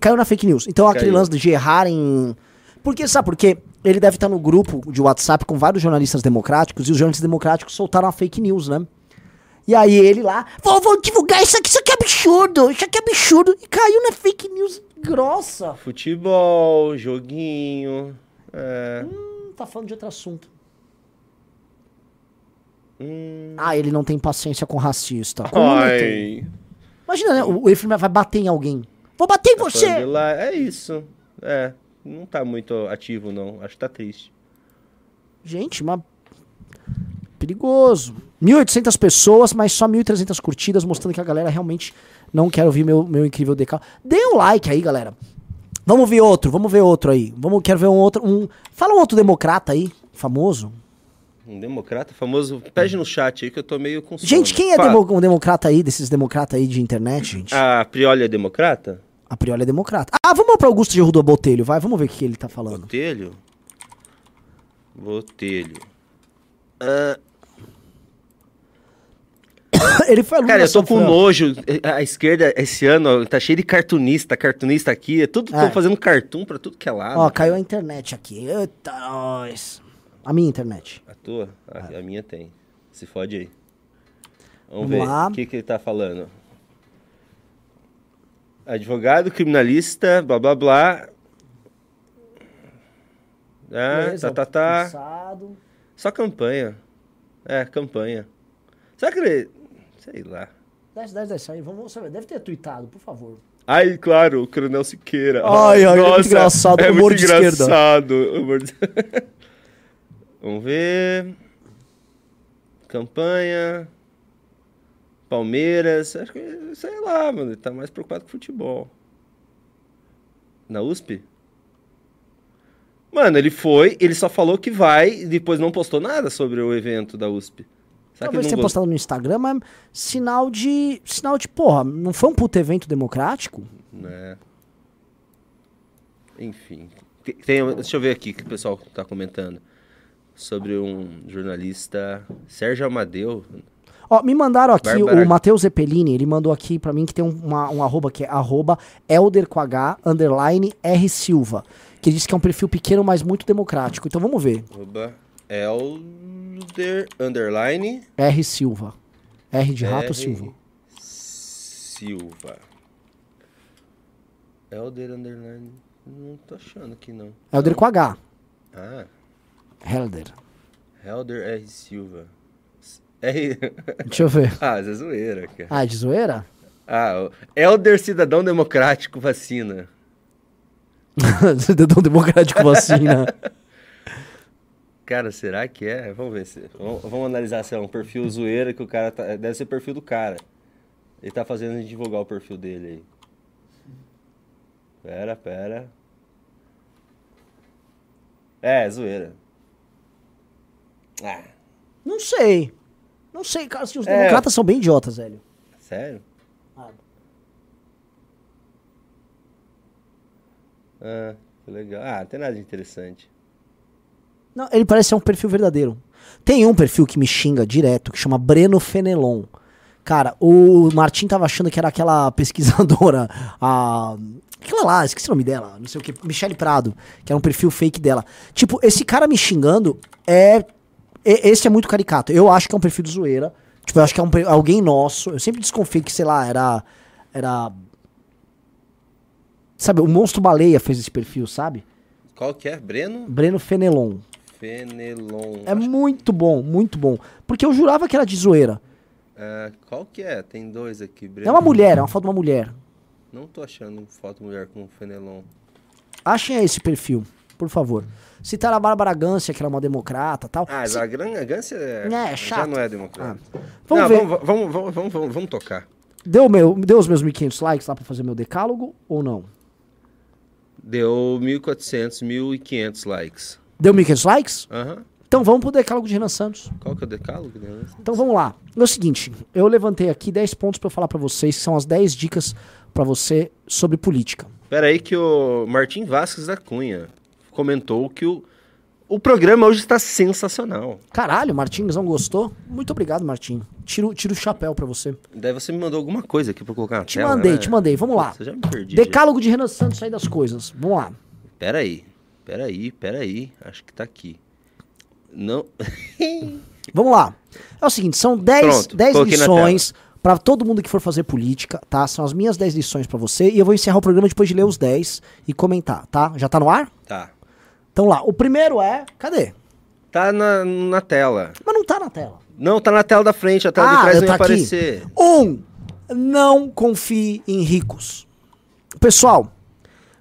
caiu na fake news. Então aquele Caiu. lance de errar em. Porque, sabe por quê? Ele deve estar no grupo de WhatsApp com vários jornalistas democráticos e os jornalistas democráticos soltaram a fake news, né? E aí ele lá, vou, vou divulgar isso aqui, isso aqui é absurdo, isso aqui é absurdo. E caiu na fake news grossa. Futebol, joguinho. É, Hum, tá falando de outro assunto. hum, Ah, ele não tem paciência com racista. Como ai, Imagina, né? O Efraim vai bater em alguém. Vou bater em de você! lá, é isso. É, não tá muito ativo não, acho que tá triste. Gente, mas. Perigoso. 1.800 pessoas, mas só 1.300 curtidas, mostrando que a galera realmente não quer ouvir meu, meu incrível decalo. Dê um like aí, galera. Vamos ver outro, vamos ver outro aí. Vamos, quero ver um outro. Um, fala um outro democrata aí, famoso. Um democrata famoso, pede no chat aí que eu tô meio com sono. Gente, quem é demo- um democrata aí, desses democratas aí de internet, gente? A Prioli é democrata? A priori é democrata. Ah, vamos pra Augusto de Rua Botelho, vai, vamos ver o que ele tá falando. Botelho? Botelho. Ah, ele foi aluno cara, eu tô com nojo. A esquerda, esse ano, tá cheio de cartunista, cartunista aqui. É tudo, É. tão fazendo cartoon pra tudo que é lado. Ó, caiu a internet aqui. Eita, nós. A minha internet. A tua? A, a minha tem. Se fode aí. Vamos, Vamos ver. lá. O que, que ele tá falando? Advogado, criminalista, blá blá blá. Ah, Beleza, tá, tá, tá. Só campanha. É, campanha. Será que ele. Sei lá. Desce, desce, desce aí. Vamos saber. Deve ter tweetado, por favor. Ai, claro, o Coronel Siqueira. Ai, ai, é muito engraçado, É humor muito de esquerda. engraçado. humor de- Vamos ver. Campanha. Palmeiras. Acho que, sei lá, mano. Ele tá mais preocupado com futebol. Na USP? Mano, ele foi, ele só falou que vai e depois não postou nada sobre o evento da USP. Será Talvez tenha postado no Instagram, mas sinal de. Sinal de, porra, não foi um puto evento democrático? Né? Enfim. Tem- tem- deixa eu ver aqui o que o pessoal tá comentando. Sobre um jornalista, Sérgio Amadeu. Ó, me mandaram aqui o Matheus Zeppelini, ele mandou aqui pra mim que tem um, uma- um arroba que é arroba elder com H, underline R Silva, que diz que é um perfil pequeno, mas muito democrático. Então vamos ver. Arroba Elder Underline R Silva. R de rato R. Silva. Silva. Elder Underline. Não tô achando aqui não. Elder com H. Ah, Helder. Helder R. Silva. R. Deixa eu ver. ah, essa é zoeira, cara. Ah, é de zoeira? Ah, o Elder Cidadão Democrático Vacina. Cidadão democrático vacina. Cara, será que é? Vamos ver se. Vamos, vamos analisar se é um perfil zoeira que o cara tá. Deve ser perfil do cara. Ele tá fazendo a gente divulgar o perfil dele aí. Pera, pera. É, zoeira. Ah, Não sei. Não sei, cara, se os É. democratas são bem idiotas, velho. sério? Ah, que legal. Ah, não tem nada de interessante. Não, ele parece ser um perfil verdadeiro. Tem um perfil que me xinga direto, que chama Breno Fenelon. Cara, o Martin tava achando que era aquela pesquisadora, a. Aquela lá, esqueci o nome dela, não sei o que, Michele Prado, que era um perfil fake dela. Tipo, esse cara me xingando é. Esse é muito caricato. Eu acho que é um perfil de zoeira. Tipo, eu acho que é um, alguém nosso. Eu sempre desconfio que, sei lá, era. Era. Sabe, o Monstro Baleia fez esse perfil, sabe? Qual que é? Breno Breno Fenelon. Fenelon. É muito bom, muito bom. Porque eu jurava que era de zoeira. Ah, qual que é? Tem dois aqui. Breno. É uma mulher, é uma foto de uma mulher. Não tô achando foto mulher com Fenelon. Achem esse perfil, por favor. Citaram a Bárbara Gância, que era uma democrata e tal. Ah, Se- a Gância é, É, já chato. não é democrata. Vamos Não, ver. Vamos, vamos, vamos, vamos, vamos, vamos tocar. Deu, meu, deu os meus 1.500 likes lá pra fazer meu decálogo ou não? Deu 1.400, 1.500 likes. Deu 1.500 likes? Aham. Então vamos pro decálogo de Renan Santos. Qual que é o decálogo? né? Então vamos lá. É o seguinte, eu levantei aqui 10 pontos pra eu falar pra vocês, que são as 10 dicas pra você sobre política. Pera aí que o Martim Vasques da Cunha comentou que o, o programa hoje está sensacional. Caralho, Martins não gostou? Muito obrigado, Martim. Tiro, tiro o chapéu pra você. Daí você me mandou alguma coisa aqui pra colocar na Te tela, mandei, né? te mandei. Vamos lá. Você já me perdi. já. Decálogo de Renan Santos aí das coisas. Vamos lá. Pera aí, pera aí, pera aí. Acho que tá aqui. Não... Vamos lá. É o seguinte, são 10, Pronto, 10 coloquei na lições pra todo mundo que for fazer política, tá? São as minhas 10 lições pra você e eu vou encerrar o programa depois de ler os 10 e comentar, tá? Já tá no ar? tá. Então lá, o primeiro é, cadê? Tá na, na tela. Mas não tá na tela. Não, tá na tela da frente, a tela de Ah, trás não ia tá aqui. aparecer. Um, não confie em ricos. Pessoal,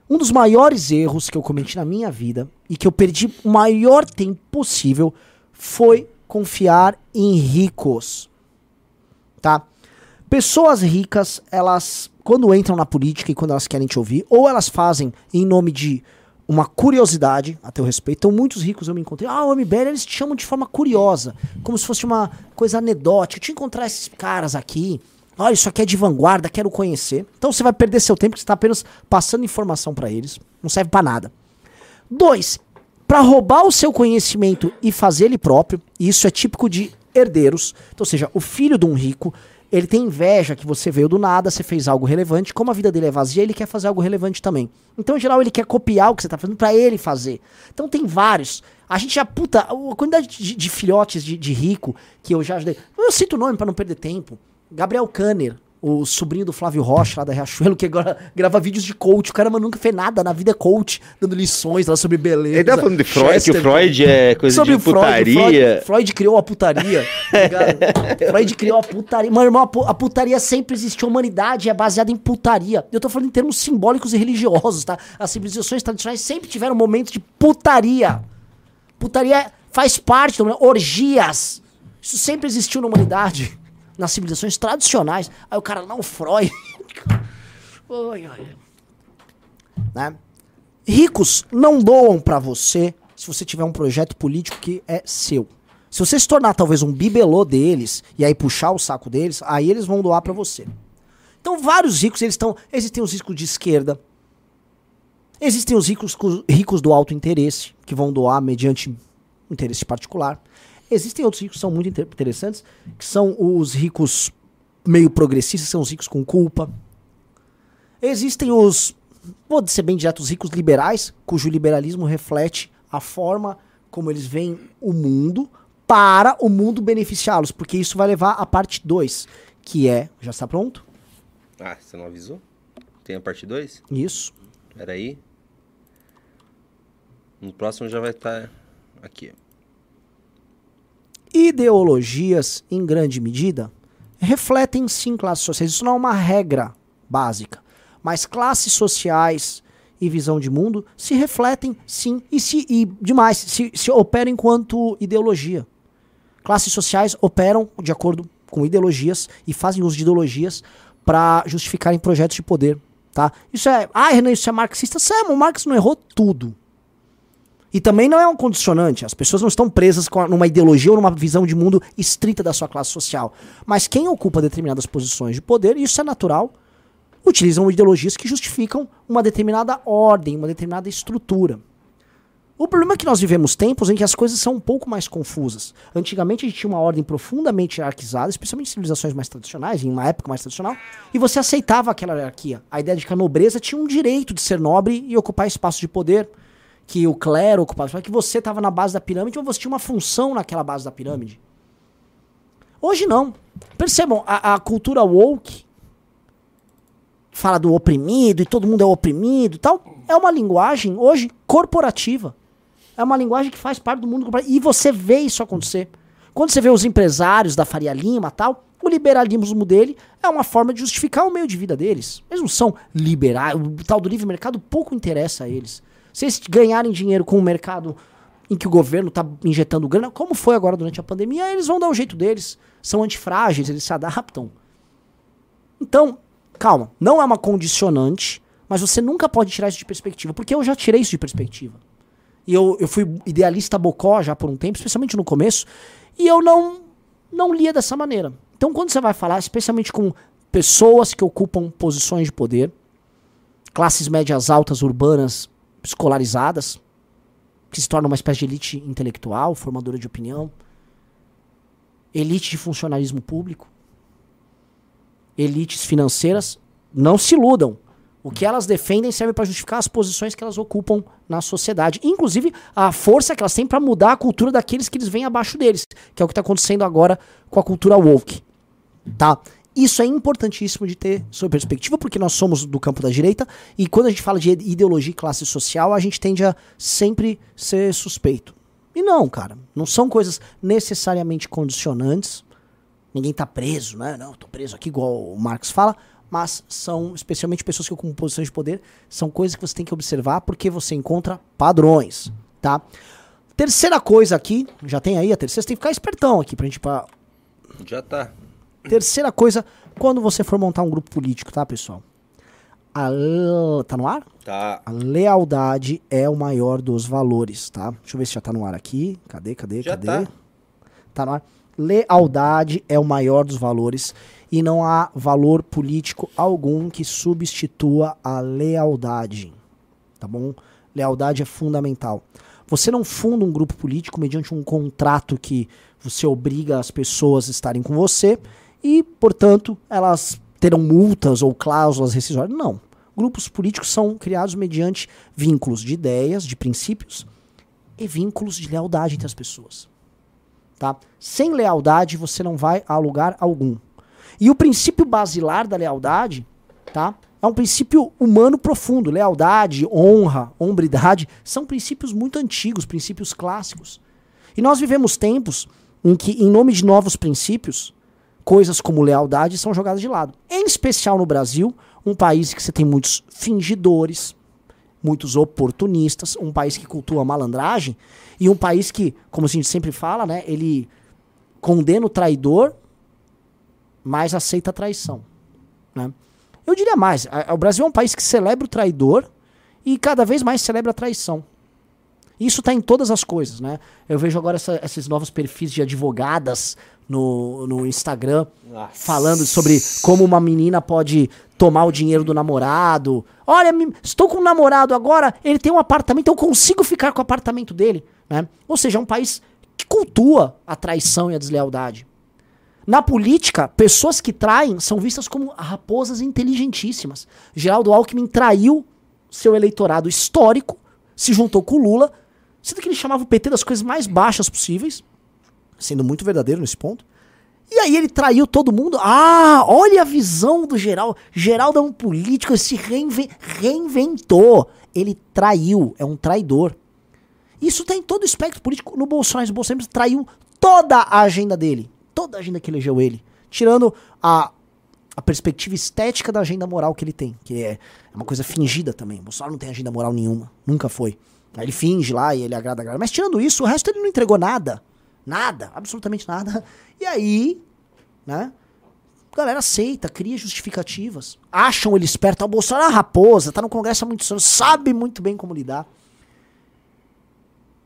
um dos maiores erros que eu cometi na minha vida e que eu perdi o maior tempo possível foi confiar em ricos. Tá? Pessoas ricas, elas, quando entram na política e quando elas querem te ouvir, ou elas fazem em nome de uma curiosidade a teu respeito. Então, muitos ricos eu me encontrei. Ah, o MBL, eles te chamam de forma curiosa, como se fosse uma coisa anedótica. Eu encontrar esses caras aqui. Olha, isso aqui é de vanguarda, quero conhecer. Então, você vai perder seu tempo, porque você está apenas passando informação para eles. Não serve para nada. Dois, para roubar o seu conhecimento e fazer ele próprio, e isso é típico de herdeiros, então, ou seja, o filho de um rico, ele tem inveja que você veio do nada, você fez algo relevante, como a vida dele é vazia, ele quer fazer algo relevante também. Então, em geral, ele quer copiar o que você tá fazendo para ele fazer. Então, tem vários. A gente já, puta, a quantidade de, de filhotes de, de rico que eu já ajudei. Eu cito o nome para não perder tempo. Gabriel Kanner, o sobrinho do Flávio Rocha, lá da Riachuelo, que agora grava vídeos de coach. O cara mas nunca fez nada na vida é coach, dando lições lá sobre beleza. Ele tá falando de Freud, que o Chester- Freud é coisa sobre de o Freud, putaria. Freud, Freud criou a putaria. tá? Freud criou a putaria. Meu irmão, a, pu- a putaria sempre existiu. A humanidade é baseada em putaria. Eu tô falando em termos simbólicos e religiosos, tá? As civilizações tradicionais sempre tiveram momentos de putaria. Putaria faz parte humanidade. Orgias. Isso sempre existiu na humanidade. Nas civilizações tradicionais. Aí o cara, não, Freud. Ai, ai. Né? Ricos não doam pra você se você tiver um projeto político que é seu. Se você se tornar talvez um bibelô deles e aí puxar o saco deles, aí eles vão doar pra você. Então vários ricos, eles estão, existem os ricos de esquerda. Existem os ricos co- ricos do alto interesse, que vão doar mediante interesse particular. Existem outros ricos que são muito inter- interessantes, que são os ricos meio progressistas, são os ricos com culpa. Existem os, vou ser bem direto, os ricos liberais, cujo liberalismo reflete a forma como eles veem o mundo para o mundo beneficiá-los, porque isso vai levar à parte 2, que é, já está pronto? Ah, você não avisou? Tem a parte 2? Isso. Peraí. No próximo já vai estar aqui. Ideologias, em grande medida, refletem sim classes sociais. Isso não é uma regra básica. Mas classes sociais e visão de mundo se refletem sim e, se, e demais, se, se operam enquanto ideologia. Classes sociais operam de acordo com ideologias e fazem uso de ideologias para justificarem projetos de poder. Tá? Isso é. Ah, Renan, isso é marxista. Sam, o Marx não errou tudo. E também não é um condicionante. As pessoas não estão presas a- numa ideologia ou numa visão de mundo estrita da sua classe social. Mas quem ocupa determinadas posições de poder, e isso é natural, utilizam ideologias que justificam uma determinada ordem, uma determinada estrutura. O problema é que nós vivemos tempos em que as coisas são um pouco mais confusas. Antigamente a gente tinha uma ordem profundamente hierarquizada, especialmente em civilizações mais tradicionais, em uma época mais tradicional, e você aceitava aquela hierarquia. A ideia de que a nobreza tinha um direito de ser nobre e ocupar espaços de poder, que o clero ocupava, que você estava na base da pirâmide ou você tinha uma função naquela base da pirâmide. Hoje não. Percebam, a, a cultura woke fala do oprimido e todo mundo é oprimido e tal. É uma linguagem hoje corporativa. É uma linguagem que faz parte do mundo corporativo. E você vê isso acontecer. Quando você vê os empresários da Faria Lima tal, o liberalismo dele é uma forma de justificar o meio de vida deles. Eles não são liberais. O tal do livre mercado pouco interessa a eles. Se eles ganharem dinheiro com o mercado em que o governo está injetando grana, como foi agora durante a pandemia, eles vão dar o jeito deles. São antifrágeis, eles se adaptam. Então, calma, não é uma condicionante, mas você nunca pode tirar isso de perspectiva, porque eu já tirei isso de perspectiva. E eu, eu fui idealista bocó já por um tempo, especialmente no começo, e eu não, não lia dessa maneira. Então, quando você vai falar, especialmente com pessoas que ocupam posições de poder, classes médias altas urbanas escolarizadas, que se tornam uma espécie de elite intelectual, formadora de opinião, elite de funcionalismo público, elites financeiras, não se iludam. O que elas defendem serve para justificar as posições que elas ocupam na sociedade. Inclusive, a força que elas têm para mudar a cultura daqueles que eles vêm abaixo deles, que é o que está acontecendo agora com a cultura woke. Tá? Isso é importantíssimo de ter sob perspectiva, porque nós somos do campo da direita, e quando a gente fala de ideologia e classe social, a gente tende a sempre ser suspeito. E não, cara, não são coisas necessariamente condicionantes. Ninguém tá preso, né? Não, tô preso aqui, igual o Marx fala, mas são, especialmente pessoas que ocupam posições de poder, são coisas que você tem que observar porque você encontra padrões, tá? Terceira coisa aqui, já tem aí a terceira, você tem que ficar espertão aqui pra gente pra, Já tá. Terceira coisa, quando você for montar um grupo político, tá, pessoal? A, tá no ar? Tá. A lealdade é o maior dos valores, tá? Deixa eu ver se já tá no ar aqui. Cadê, cadê, Já cadê? tá. Tá no ar. Lealdade é o maior dos valores e não há valor político algum que substitua a lealdade. Tá bom? Lealdade é fundamental. Você não funda um grupo político mediante um contrato que você obriga as pessoas a estarem com você e, portanto, elas terão multas ou cláusulas rescisórias. Não. Grupos políticos são criados mediante vínculos de ideias, de princípios e vínculos de lealdade entre as pessoas. Tá? Sem lealdade você não vai a lugar algum. E o princípio basilar da lealdade, tá? É um princípio humano profundo. Lealdade, honra, hombridade são princípios muito antigos, princípios clássicos. E nós vivemos tempos em que, em nome de novos princípios, coisas como lealdade são jogadas de lado. Em especial no Brasil, um país que você tem muitos fingidores, muitos oportunistas, um país que cultua a malandragem e um país que, como a gente sempre fala, né, ele condena o traidor, mas aceita a traição. Né? Eu diria mais, o Brasil é um país que celebra o traidor e cada vez mais celebra a traição. Isso tá em todas as coisas, né? Eu vejo agora essa- esses novos perfis de advogadas no, no Instagram falando sobre como uma menina pode tomar o dinheiro do namorado. Olha, me- estou com um namorado agora, ele tem um apartamento, eu consigo ficar com o apartamento dele, né? Ou seja, é um país que cultua a traição e a deslealdade. Na política, pessoas que traem são vistas como raposas inteligentíssimas. Geraldo Alckmin traiu seu eleitorado histórico, se juntou com o Lula, sendo que ele chamava o PT das coisas mais baixas possíveis, sendo muito verdadeiro nesse ponto. E aí ele traiu todo mundo. Ah, olha a visão do Geraldo. Geraldo é um político, ele se reinven- reinventou. Ele traiu, é um traidor. Isso tem em todo o espectro político. No Bolsonaro, o Bolsonaro traiu toda a agenda dele. Toda a agenda que elegeu ele. Tirando a, a perspectiva estética da agenda moral que ele tem. Que é uma coisa fingida também. O Bolsonaro não tem agenda moral nenhuma. Nunca foi. Ele finge lá e ele agrada a galera. Mas tirando isso, o resto ele não entregou nada. Nada. Absolutamente nada. E aí, né? A galera aceita, cria justificativas. Acham ele esperto. Ah, O Bolsonaro é uma raposa, tá no Congresso há muitos anos, sabe muito bem como lidar.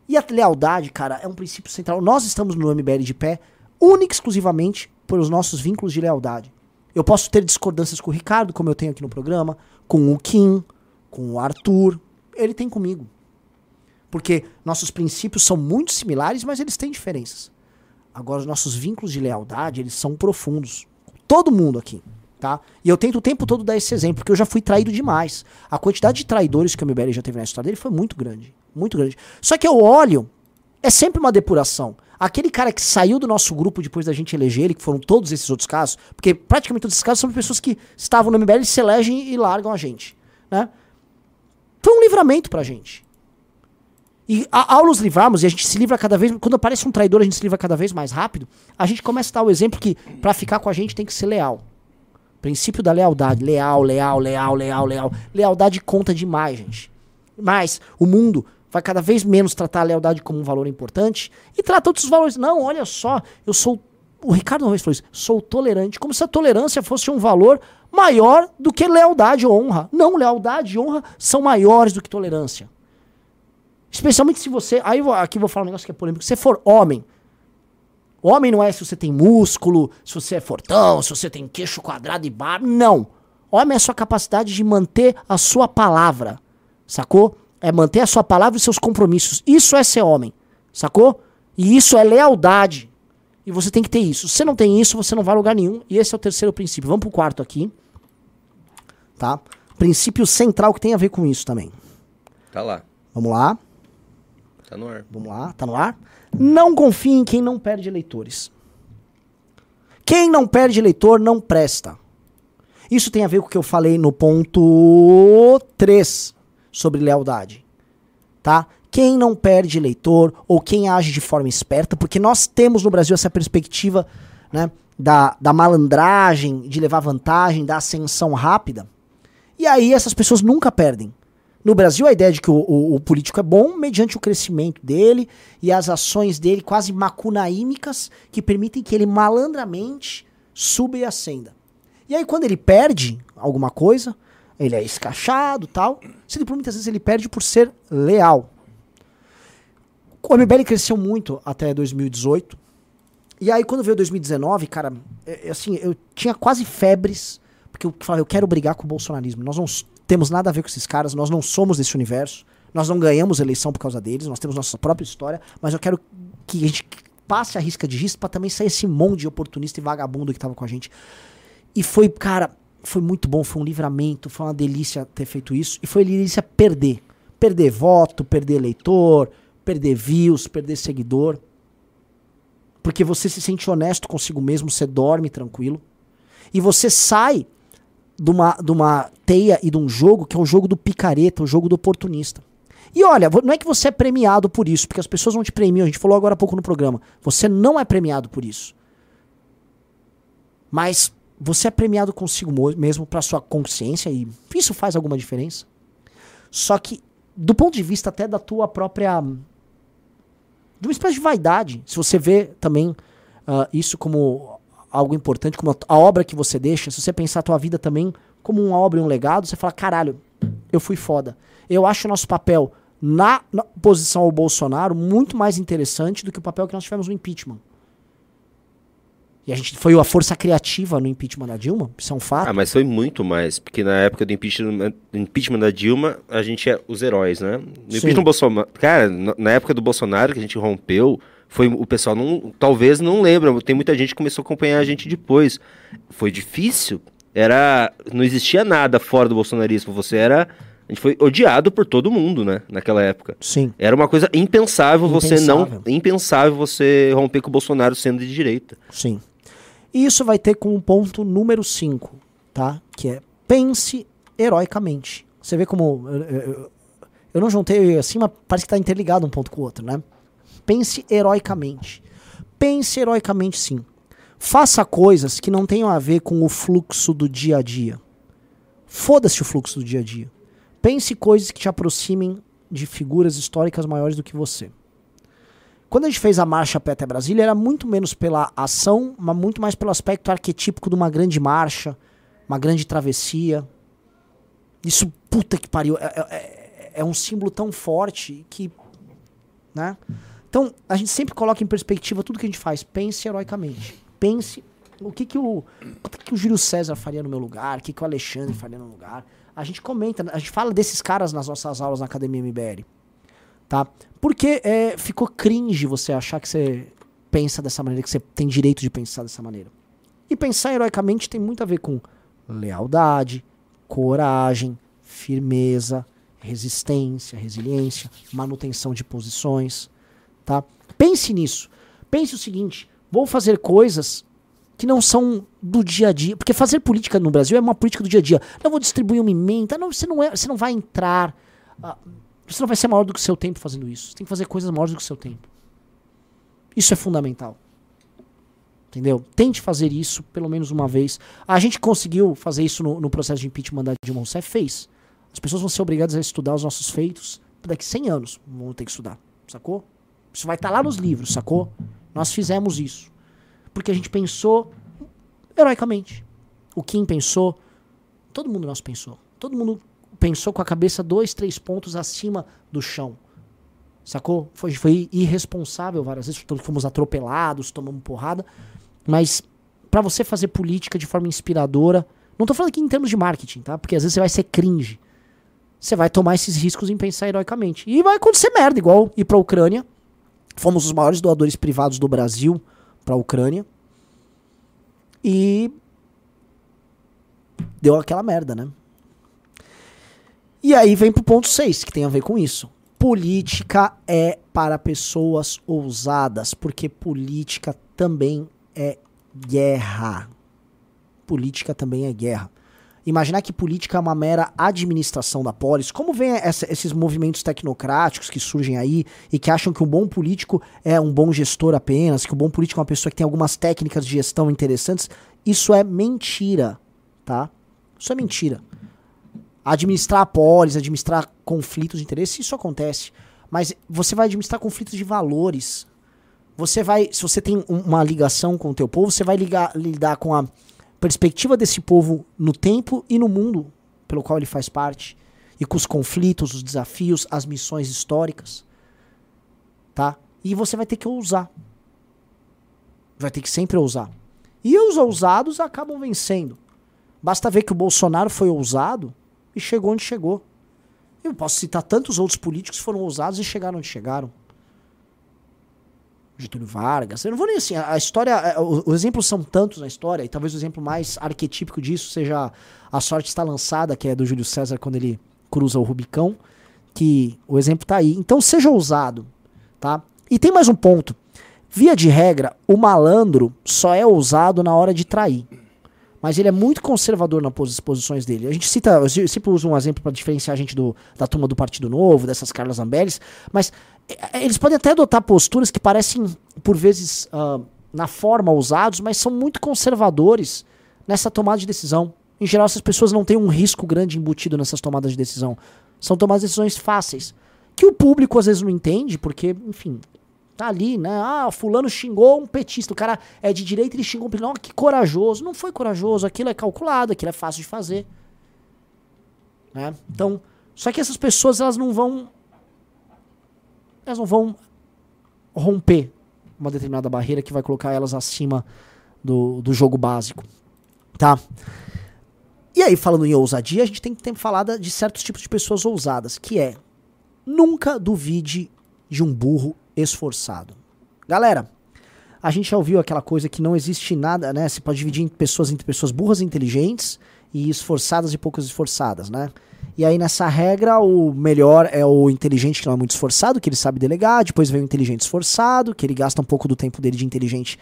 E a lealdade, cara, é um princípio central. Nós estamos no MBL de pé única e exclusivamente pelos nossos vínculos de lealdade. Eu posso ter discordâncias com o Ricardo, como eu tenho aqui no programa, com o Kim, com o Arthur. Ele tem comigo. Porque nossos princípios são muito similares, mas eles têm diferenças. Agora, os nossos vínculos de lealdade, eles são profundos. Todo mundo aqui, tá? E eu tento o tempo todo dar esse exemplo, porque eu já fui traído demais. A quantidade de traidores que o MBL já teve na história dele foi muito grande. Muito grande. Só que eu olho, é sempre uma depuração. Aquele cara que saiu do nosso grupo depois da gente eleger ele, que foram todos esses outros casos, porque praticamente todos esses casos são pessoas que estavam no MBL, se elegem e largam a gente, né? Foi um livramento pra gente. E a- ao nos livrarmos, e a gente se livra cada vez, quando aparece um traidor, a gente se livra cada vez mais rápido, a gente começa a dar o exemplo que pra ficar com a gente tem que ser leal. Princípio da lealdade. Leal, leal, leal, leal, leal. Lealdade conta demais, gente. Mas o mundo vai cada vez menos tratar a lealdade como um valor importante e trata outros valores. Não, olha só, eu sou. O Ricardo vez falou isso, sou tolerante, como se a tolerância fosse um valor maior do que lealdade e honra. Não, lealdade e honra são maiores do que tolerância. Especialmente se você. Aí aqui eu vou falar um negócio que é polêmico. Se você for homem. Homem não é se você tem músculo, se você é fortão, se você tem queixo quadrado e barba. Não. Homem é a sua capacidade de manter a sua palavra. Sacou? É manter a sua palavra e seus compromissos. Isso é ser homem. Sacou? E isso é lealdade. E você tem que ter isso. Se você não tem isso, você não vai a lugar nenhum. E esse é o terceiro princípio. Vamos pro quarto aqui. Tá? Princípio central que tem a ver com isso também. Tá lá. Vamos lá. Tá no ar. Vamos lá, tá no ar? Não confie em quem não perde eleitores. Quem não perde eleitor não presta. Isso tem a ver com o que eu falei no ponto 3 sobre lealdade. Tá? Quem não perde eleitor ou quem age de forma esperta, porque nós temos no Brasil essa perspectiva né, da, da malandragem, de levar vantagem, da ascensão rápida. E aí essas pessoas nunca perdem. No Brasil, a ideia de que o, o- o político é bom mediante o crescimento dele e as ações dele quase macunaímicas que permitem que ele malandramente suba e ascenda. E aí, quando ele perde alguma coisa, ele é escachado tal, sendo por muitas vezes ele perde por ser leal. O MBL cresceu muito até 2018. E aí, quando veio 2019, cara, é- é assim, eu tinha quase febres, porque eu falava, eu quero brigar com o bolsonarismo. Nós não s- temos nada a ver com esses caras, nós não somos desse universo, nós não ganhamos eleição por causa deles, nós temos nossa própria história, mas eu quero que a gente passe a risca de risco pra também sair esse monte de oportunista e vagabundo que tava com a gente. E foi, cara, foi muito bom, foi um livramento, foi uma delícia ter feito isso. E foi delícia perder. Perder voto, perder eleitor, perder views, perder seguidor. Porque você se sente honesto consigo mesmo, você dorme tranquilo. E você sai de uma, de uma teia e de um jogo que é o jogo do picareta, o jogo do oportunista. E olha, não é que você é premiado por isso, porque as pessoas não te premiam, a gente falou agora há pouco no programa. Você não é premiado por isso. Mas você é premiado consigo mo- mesmo para sua consciência e isso faz alguma diferença. Só que do ponto de vista até da tua própria de uma espécie de vaidade, se você vê também ah, isso como algo importante, como a obra que você deixa, se você pensar a tua vida também como uma obra e um legado, você fala, caralho, eu fui foda. Eu acho o nosso papel na, na posição ao Bolsonaro muito mais interessante do que o papel que nós tivemos no impeachment. E a gente foi a força criativa no impeachment da Dilma, isso é um fato. Ah, mas foi muito mais, porque na época do impeachment, impeachment da Dilma, a gente é os heróis, né? No Sim. impeachment do Bolsonaro, cara, na época do Bolsonaro que a gente rompeu, foi o pessoal não, talvez não lembra, tem muita gente que começou a acompanhar a gente depois. Foi difícil, era, não existia nada fora do bolsonarismo, você era, a gente foi odiado por todo mundo, né, naquela época. Sim. Era uma coisa impensável, você não, Impensável. impensável você romper com o Bolsonaro sendo de direita. Sim. E isso vai ter como ponto número 5, tá? Que é pense heroicamente. Você vê como. Eu, eu- eu não juntei assim, mas parece que tá interligado um ponto com o outro, né? Pense heroicamente. Pense heroicamente, sim. Faça coisas que não tenham a ver com o fluxo do dia a dia. Foda-se o fluxo do dia a dia. Pense coisas que te aproximem de figuras históricas maiores do que você. Quando a gente fez a marcha pé até Brasília, era muito menos pela ação, mas muito mais pelo aspecto arquetípico de uma grande marcha, uma grande travessia. Isso, puta que pariu, é, é- é um símbolo tão forte que. Né? Então, a gente sempre coloca em perspectiva tudo que a gente faz. Pense heroicamente. Pense o que, que, o, o que, que o Júlio César faria no meu lugar, o que, que o Alexandre faria no meu lugar. A gente comenta, a gente fala desses caras nas nossas aulas na Academia MBL tá? Porque é, ficou cringe você achar que você pensa dessa maneira, que você tem direito de pensar dessa maneira. E pensar heroicamente tem muito a ver com lealdade, coragem, firmeza, resistência, resiliência, manutenção de posições, tá? Pense nisso. Pense o seguinte: vou fazer coisas que não são do dia a dia, porque fazer política no Brasil é uma política do dia a dia. Não vou distribuir uma emenda, não, você não é, você não vai entrar ah, você não vai ser maior do que o seu tempo fazendo isso. Você tem que fazer coisas maiores do que o seu tempo. Isso é fundamental. Entendeu? Tente fazer isso pelo menos uma vez. A gente conseguiu fazer isso no, no processo de impeachment da Dilma Rousseff? Fez. As pessoas vão ser obrigadas a estudar os nossos feitos daqui 100 anos. Vão ter que estudar. Sacou? Isso vai estar lá nos livros, sacou? Nós fizemos isso. Porque a gente pensou heroicamente. O Kim pensou. Todo mundo nós pensou. Todo mundo pensou com a cabeça dois, três pontos acima do chão. Sacou? Foi, foi irresponsável várias vezes. Fomos atropelados, tomamos porrada. Mas pra você fazer política de forma inspiradora, não tô falando aqui em termos de marketing, tá? Porque às vezes você vai ser cringe. Você vai tomar esses riscos em pensar heroicamente. E vai acontecer merda, igual ir pra Ucrânia. Fomos os maiores doadores privados do Brasil pra Ucrânia. E deu aquela merda, né? E aí vem pro ponto 6, que tem a ver com isso. Política é para pessoas ousadas, porque política também é guerra. Política também é guerra. Imaginar que política é uma mera administração da polis, como vem essa- esses movimentos tecnocráticos que surgem aí e que acham que um bom político é um bom gestor apenas, que o bom político é uma pessoa que tem algumas técnicas de gestão interessantes, isso é mentira, tá? Isso é mentira administrar a polis, administrar conflitos de interesse, isso acontece. Mas você vai administrar conflitos de valores. Você vai, se você tem um- uma ligação com o teu povo, você vai ligar, lidar com a perspectiva desse povo no tempo e no mundo pelo qual ele faz parte. E com os conflitos, os desafios, as missões históricas. Tá? E você vai ter que ousar. Vai ter que sempre ousar. E os ousados acabam vencendo. Basta ver que o Bolsonaro foi ousado e chegou onde chegou. Eu posso citar tantos outros políticos que foram ousados e chegaram onde chegaram. Getúlio Vargas. Eu não vou nem assim. A história. é, Os exemplos são tantos na história, e talvez o exemplo mais arquetípico disso seja A Sorte Está Lançada, que é do Júlio César quando ele cruza o Rubicão. Que o exemplo tá aí. Então seja ousado. Tá? E tem mais um ponto. Via de regra, o malandro só é ousado na hora de trair mas ele é muito conservador nas posi- posições dele. A gente cita, eu se- sempre uso um exemplo para diferenciar a gente do, da turma do Partido Novo, dessas Carlas Zambellis, mas eles podem até adotar posturas que parecem, por vezes, ah, na forma ousados, mas são muito conservadores nessa tomada de decisão. Em geral, essas pessoas não têm um risco grande embutido nessas tomadas de decisão. São tomadas de decisões fáceis. Que o público às vezes não entende, porque, enfim, tá ali, né? Ah, fulano xingou um petista. O cara é de direita e ele xingou um petista. Não, que corajoso. Não foi corajoso. Aquilo é calculado, aquilo é fácil de fazer. Né? Então, só que essas pessoas, elas não vão elas não vão romper uma determinada barreira que vai colocar elas acima do, do jogo básico, tá? E aí, falando em ousadia, a gente tem que ter falado de certos tipos de pessoas ousadas, que é nunca duvide de um burro esforçado. Galera, a gente já ouviu aquela coisa que não existe nada, né? Você pode dividir em pessoas entre pessoas burras e inteligentes e esforçadas e poucas esforçadas, né? E aí nessa regra, o melhor é o inteligente que não é muito esforçado, que ele sabe delegar, depois vem o inteligente esforçado, que ele gasta um pouco do tempo dele de inteligente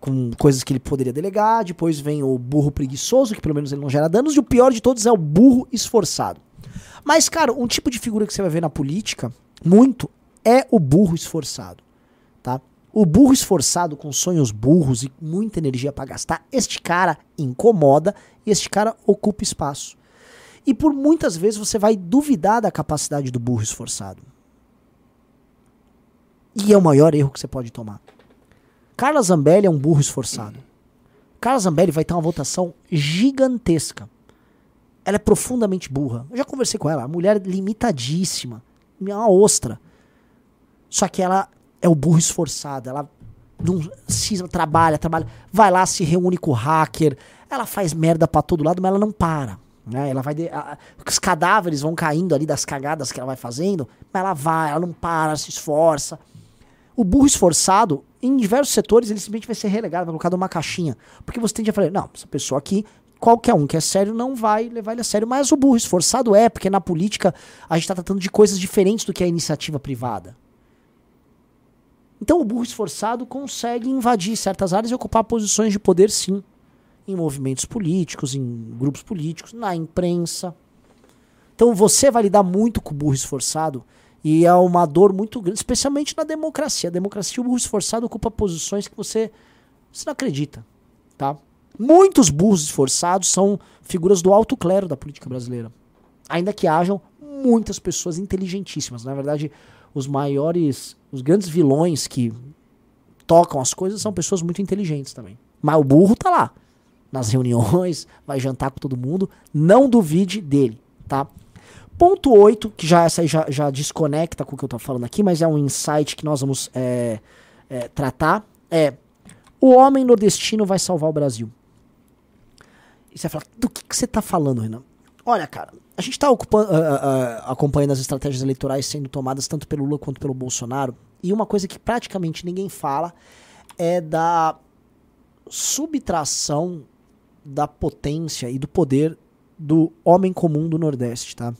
com coisas que ele poderia delegar, depois vem o burro preguiçoso, que pelo menos ele não gera danos, e o pior de todos é o burro esforçado. Mas, cara, um tipo de figura que você vai ver na política, muito, é o burro esforçado, tá? O burro esforçado com sonhos burros e muita energia para gastar, este cara incomoda e este cara ocupa espaço. E por muitas vezes você vai duvidar da capacidade do burro esforçado. E é o maior erro que você pode tomar. Carla Zambelli é um burro esforçado. Carla Zambelli vai ter uma votação gigantesca. Ela é profundamente burra. Eu já conversei com ela. A mulher limitadíssima. É uma ostra. Só que ela é o burro esforçado. Ela não se trabalha, trabalha. Vai lá, se reúne com o hacker. Ela faz merda para todo lado, mas ela não para. Né? Ela vai de, a, os cadáveres vão caindo ali das cagadas que ela vai fazendo, mas ela vai, ela não para, se esforça. O burro esforçado, em diversos setores, ele simplesmente vai ser relegado, vai colocado numa caixinha. Porque você tende a falar, não, essa pessoa aqui, qualquer um que é sério não vai levar ele a sério. Mas o burro esforçado é, porque na política a gente está tratando de coisas diferentes do que a iniciativa privada. Então o burro esforçado consegue invadir certas áreas e ocupar posições de poder, sim em movimentos políticos, em grupos políticos, na imprensa. Então você vai lidar muito com o burro esforçado e é uma dor muito grande, especialmente na democracia. A democracia, o burro esforçado ocupa posições que você, você não acredita, tá? Muitos burros esforçados são figuras do alto clero da política brasileira. Ainda que hajam muitas pessoas inteligentíssimas. Na verdade, os maiores, os grandes vilões que tocam as coisas são pessoas muito inteligentes também. Mas o burro tá lá nas reuniões, vai jantar com todo mundo. Não duvide dele, tá? Ponto 8, que já essa já, já desconecta com o que eu tô falando aqui, mas é um insight que nós vamos é, é, tratar, é o homem nordestino vai salvar o Brasil. E você vai falar, do que, que você tá falando, Renan? Olha, cara, a gente tá ocupando, uh, uh, uh, acompanhando as estratégias eleitorais sendo tomadas tanto pelo Lula quanto pelo Bolsonaro, e uma coisa que praticamente ninguém fala é da subtração da potência e do poder do homem comum do Nordeste, tá?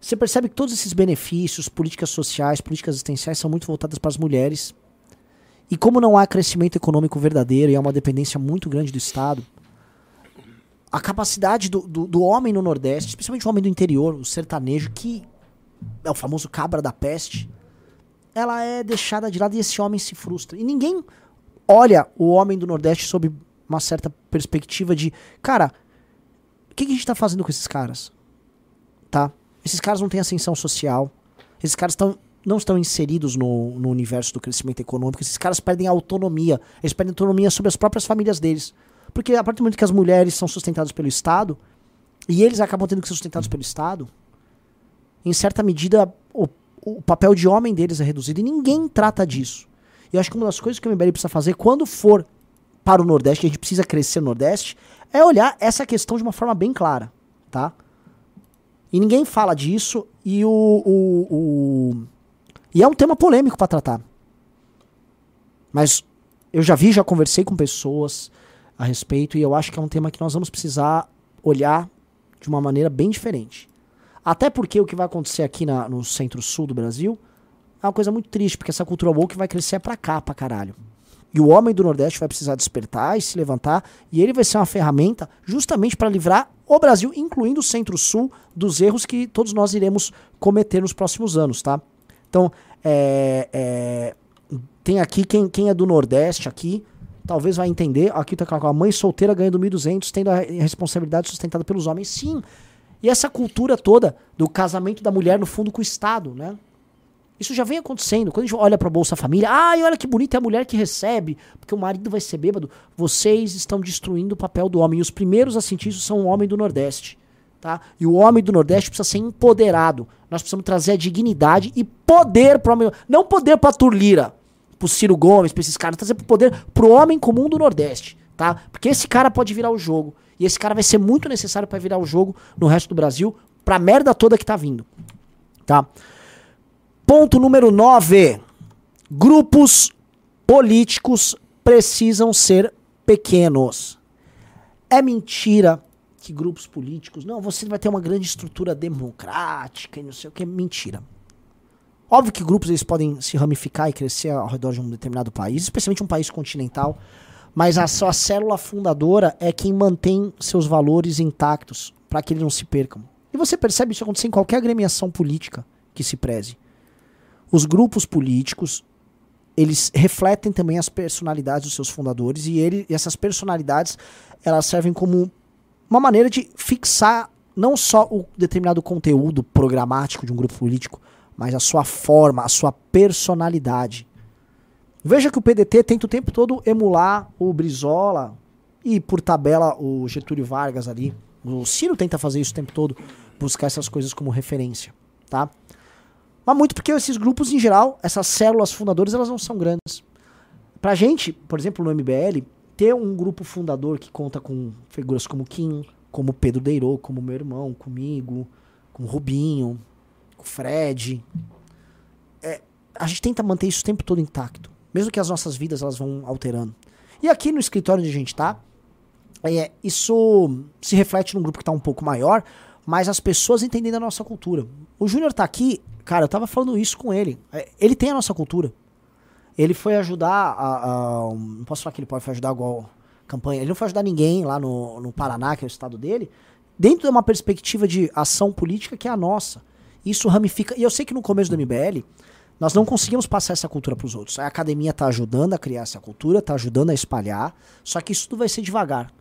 Você percebe que todos esses benefícios, políticas sociais, políticas existenciais são muito voltadas para as mulheres. E como não há crescimento econômico verdadeiro e há uma dependência muito grande do Estado, a capacidade do, do, do homem no Nordeste, especialmente o homem do interior, o sertanejo, que é o famoso cabra da peste, ela é deixada de lado e esse homem se frustra. E ninguém olha o homem do Nordeste sob uma certa perspectiva de, cara, o que, que a gente tá fazendo com esses caras? Tá? Esses caras não têm ascensão social. Esses caras tão, não estão inseridos no, no universo do crescimento econômico. Esses caras perdem autonomia. Eles perdem autonomia sobre as próprias famílias deles. Porque a partir do momento que as mulheres são sustentadas pelo Estado, e eles acabam tendo que ser sustentados pelo Estado, em certa medida o, o papel de homem deles é reduzido. E ninguém trata disso. E eu acho que uma das coisas que o MBL precisa fazer quando for para o Nordeste, que a gente precisa crescer no Nordeste, é olhar essa questão de uma forma bem clara, tá? E ninguém fala disso e o, o, o e é um tema polêmico para tratar. Mas eu já vi, já conversei com pessoas a respeito e eu acho que é um tema que nós vamos precisar olhar de uma maneira bem diferente. Até porque o que vai acontecer aqui na, no centro-sul do Brasil é uma coisa muito triste, porque essa cultura woke vai crescer pra cá, pra caralho. E o homem do Nordeste vai precisar despertar e se levantar, e ele vai ser uma ferramenta justamente para livrar o Brasil, incluindo o Centro-Sul, dos erros que todos nós iremos cometer nos próximos anos, tá? Então, é, é, tem aqui quem, quem é do Nordeste aqui, talvez vai entender. Aqui tá com a mãe solteira ganhando 1.200, tendo a responsabilidade sustentada pelos homens. Sim. E essa cultura toda do casamento da mulher no fundo com o Estado, né? Isso já vem acontecendo. Quando a gente olha para Bolsa Família, ai, olha que bonita é a mulher que recebe, porque o marido vai ser bêbado. Vocês estão destruindo o papel do homem. E os primeiros a sentir isso são o homem do Nordeste. Tá? E o homem do Nordeste precisa ser empoderado. Nós precisamos trazer a dignidade e poder para homem. Não poder para Turlira, pro Ciro Gomes, pra esses caras, trazer poder pro homem comum do Nordeste. Tá? Porque esse cara pode virar o jogo. E esse cara vai ser muito necessário para virar o jogo no resto do Brasil, pra merda toda que tá vindo. Tá? Ponto número 9. Grupos políticos precisam ser pequenos. É mentira que grupos políticos. Não, você vai ter uma grande estrutura democrática e não sei o que. Mentira. Óbvio que grupos eles podem se ramificar e crescer ao redor de um determinado país, especialmente um país continental, mas a sua célula fundadora é quem mantém seus valores intactos para que eles não se percam. E você percebe isso acontecer em qualquer agremiação política que se preze. Os grupos políticos, eles refletem também as personalidades dos seus fundadores e, ele, essas personalidades elas servem como uma maneira de fixar não só o determinado conteúdo programático de um grupo político, mas a sua forma, a sua personalidade. Veja que o PDT tenta o tempo todo emular o Brizola e, por tabela, o Getúlio Vargas ali. O Ciro tenta fazer isso o tempo todo, buscar essas coisas como referência, tá? Mas muito porque esses grupos, em geral, essas células fundadoras, elas não são grandes. Pra gente, por exemplo, no MBL, ter um grupo fundador que conta com figuras como Kim, como Pedro Deirô, como meu irmão, comigo, com Rubinho, com Fred. É, a gente tenta manter isso o tempo todo intacto. Mesmo que as nossas vidas elas vão alterando. E aqui no escritório onde a gente tá, é, isso se reflete num grupo que tá um pouco maior, mas as pessoas entendendo a nossa cultura. O Júnior tá aqui, cara, eu tava falando isso com ele. É, ele tem a nossa cultura. Ele foi ajudar a, a, Não posso falar que ele pode foi ajudar igual campanha. Ele não foi ajudar ninguém lá no, no Paraná, que é o estado dele, dentro de uma perspectiva de ação política que é a nossa. Isso ramifica. E eu sei que no começo do MBL, nós não conseguimos passar essa cultura para os outros. A academia está ajudando a criar essa cultura, está ajudando a espalhar, só que isso tudo vai ser devagar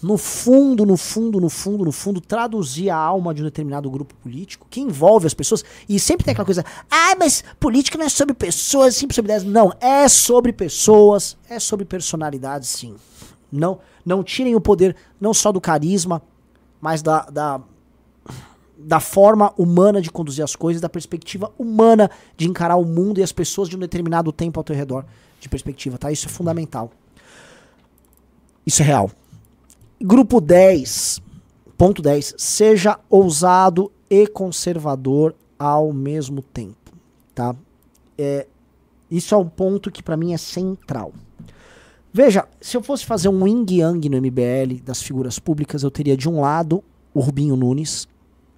no fundo, no fundo, no fundo, no fundo, traduzir a alma de um determinado grupo político que envolve as pessoas. E sempre tem aquela coisa, ah, mas política não é sobre pessoas, é sempre sobre ideias. Não, é sobre pessoas, é sobre personalidades, sim. Não, não tirem o poder não só do carisma, mas da, da, da forma humana de conduzir as coisas, da perspectiva humana de encarar o mundo e as pessoas de um determinado tempo ao teu redor de perspectiva, tá? Isso é fundamental. Isso é real. Grupo 10, ponto 10, seja ousado e conservador ao mesmo tempo, tá? É, isso é um ponto que para mim é central. Veja, se eu fosse fazer um yin yang no MBL das figuras públicas, eu teria de um lado o Rubinho Nunes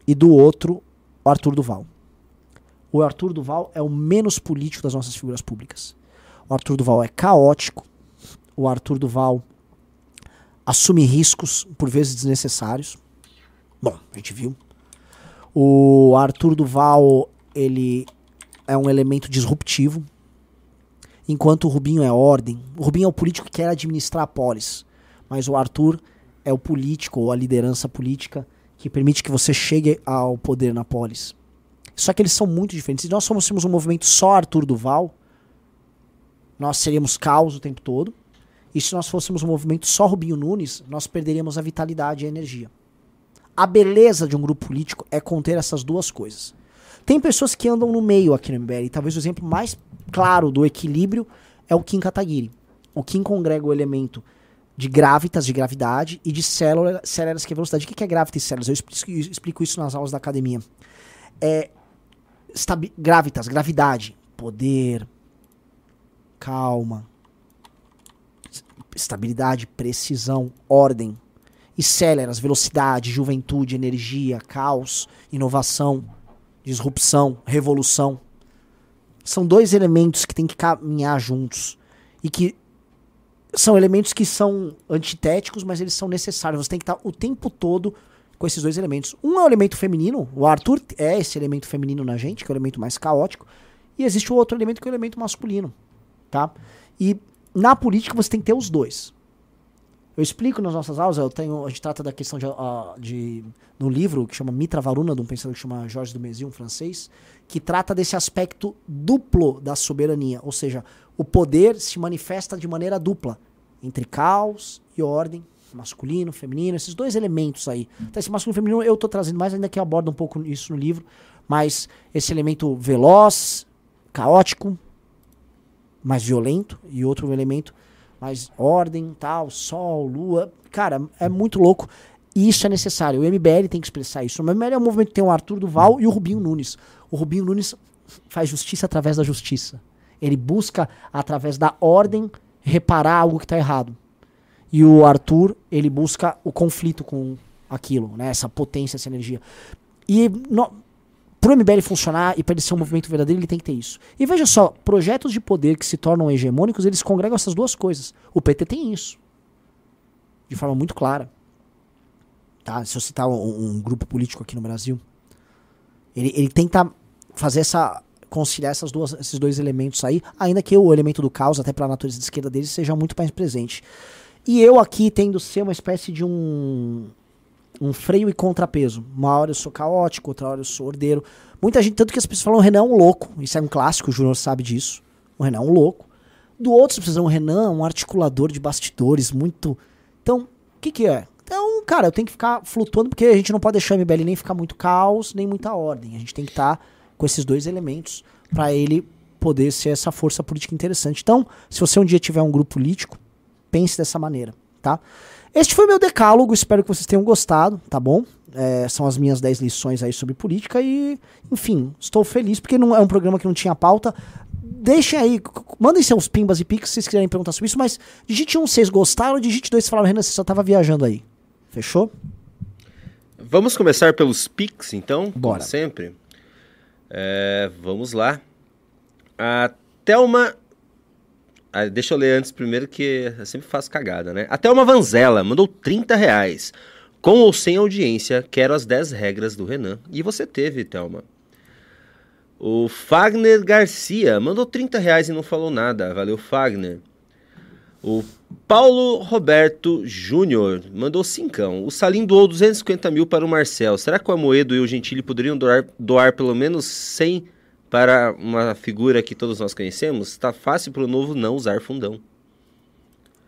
e do outro o Arthur Duval. O Arthur Duval é o menos político das nossas figuras públicas. O Arthur Duval é caótico. O Arthur Duval assume riscos, por vezes desnecessários. Bom, a gente viu. O Arthur Duval, ele é um elemento disruptivo, enquanto o Rubinho é ordem. O Rubinho é o político que quer administrar a polis, mas o Arthur é o político ou a liderança política que permite que você chegue ao poder na polis. Só que eles são muito diferentes. Se nós fôssemos um movimento só Arthur Duval, nós seríamos caos o tempo todo. E se nós fôssemos um movimento só Rubinho Nunes, nós perderíamos a vitalidade e a energia. A beleza de um grupo político é conter essas duas coisas. Tem pessoas que andam no meio aqui no MBL, e talvez o exemplo mais claro do equilíbrio é o Kim Kataguiri. O Kim congrega o elemento de gravitas, de gravidade, e de células, células que é velocidade. O que é gravitas e células? Eu explico isso nas aulas da academia. É gravitas, gravidade, poder, calma, estabilidade, precisão, ordem. E céleras, velocidade, juventude, energia, caos, inovação, disrupção, revolução. São dois elementos que têm que caminhar juntos. E que são elementos que são antitéticos, mas eles são necessários. Você tem que estar o tempo todo com esses dois elementos. Um é o elemento feminino, o Arthur é esse elemento feminino na gente, que é o elemento mais caótico, e existe o outro elemento que é o elemento masculino, tá? E na política você tem que ter os dois. Eu explico nas nossas aulas, eu tenho, a gente trata da questão de, uh, de no livro que chama Mitra Varuna, de um pensador que chama Jorge Dumézil, um francês, que trata desse aspecto duplo da soberania, ou seja, o poder se manifesta de maneira dupla, entre caos e ordem, masculino, feminino, esses dois elementos aí. Então, esse masculino e feminino eu tô trazendo mais, ainda que eu abordo um pouco isso no livro, mas esse elemento veloz, caótico, mais violento, e outro elemento mais ordem, tal, sol, lua. Cara, é muito louco. E isso é necessário. O MBL tem que expressar isso. O MBL é um movimento que tem o Arthur Duval e o Rubinho Nunes. O Rubinho Nunes faz justiça através da justiça. Ele busca, através da ordem, reparar algo que está errado. E o Arthur, ele busca o conflito com aquilo, né? essa potência, essa energia. E no, pro MBL funcionar e para ele ser um movimento verdadeiro, ele tem que ter isso. E veja só, projetos de poder que se tornam hegemônicos, eles congregam essas duas coisas. O PT tem isso. De forma muito clara. Tá? Se eu citar um, um grupo político aqui no Brasil, ele, ele tenta fazer essa conciliar essas duas, esses dois elementos aí, ainda que o elemento do caos, até pela natureza de esquerda deles, seja muito mais presente. E eu aqui tendo ser uma espécie de um um freio e contrapeso. Uma hora eu sou caótico, outra hora eu sou ordeiro. Muita gente, tanto que as pessoas falam o Renan é um louco. Isso é um clássico, o Júnior sabe disso. O Renan é um louco. Do outro, você precisa um Renan, um articulador de bastidores, muito. Então, o que, que é? Então, cara, eu tenho que ficar flutuando, porque a gente não pode deixar o MBL nem ficar muito caos, nem muita ordem. A gente tem que estar tá com esses dois elementos para ele poder ser essa força política interessante. Então, se você um dia tiver um grupo político, pense dessa maneira, tá? Este foi meu decálogo, espero que vocês tenham gostado, tá bom? É, são as minhas 10 lições aí sobre política e, enfim, estou feliz porque não é um programa que não tinha pauta. Deixem aí, mandem seus pimbas e pics se vocês quiserem perguntar sobre isso, mas digite um, vocês gostaram, digite dois, falaram, Renan, você só tava viajando aí. Fechou? Vamos começar pelos pics, então, Bora. como sempre. É, vamos lá. A Thelma ah, deixa eu ler antes primeiro que eu sempre faço cagada, né? Até uma Vanzela mandou 30 reais. Com ou sem audiência, quero as 10 regras do Renan. E você teve, Thelma. O Fagner Garcia mandou 30 reais e não falou nada. Valeu, Fagner. O Paulo Roberto Júnior mandou cincão. O Salim doou 250 mil para o Marcel. Será que o Amoedo e o Gentili poderiam doar, doar pelo menos 100 para uma figura que todos nós conhecemos, está fácil para o novo não usar fundão.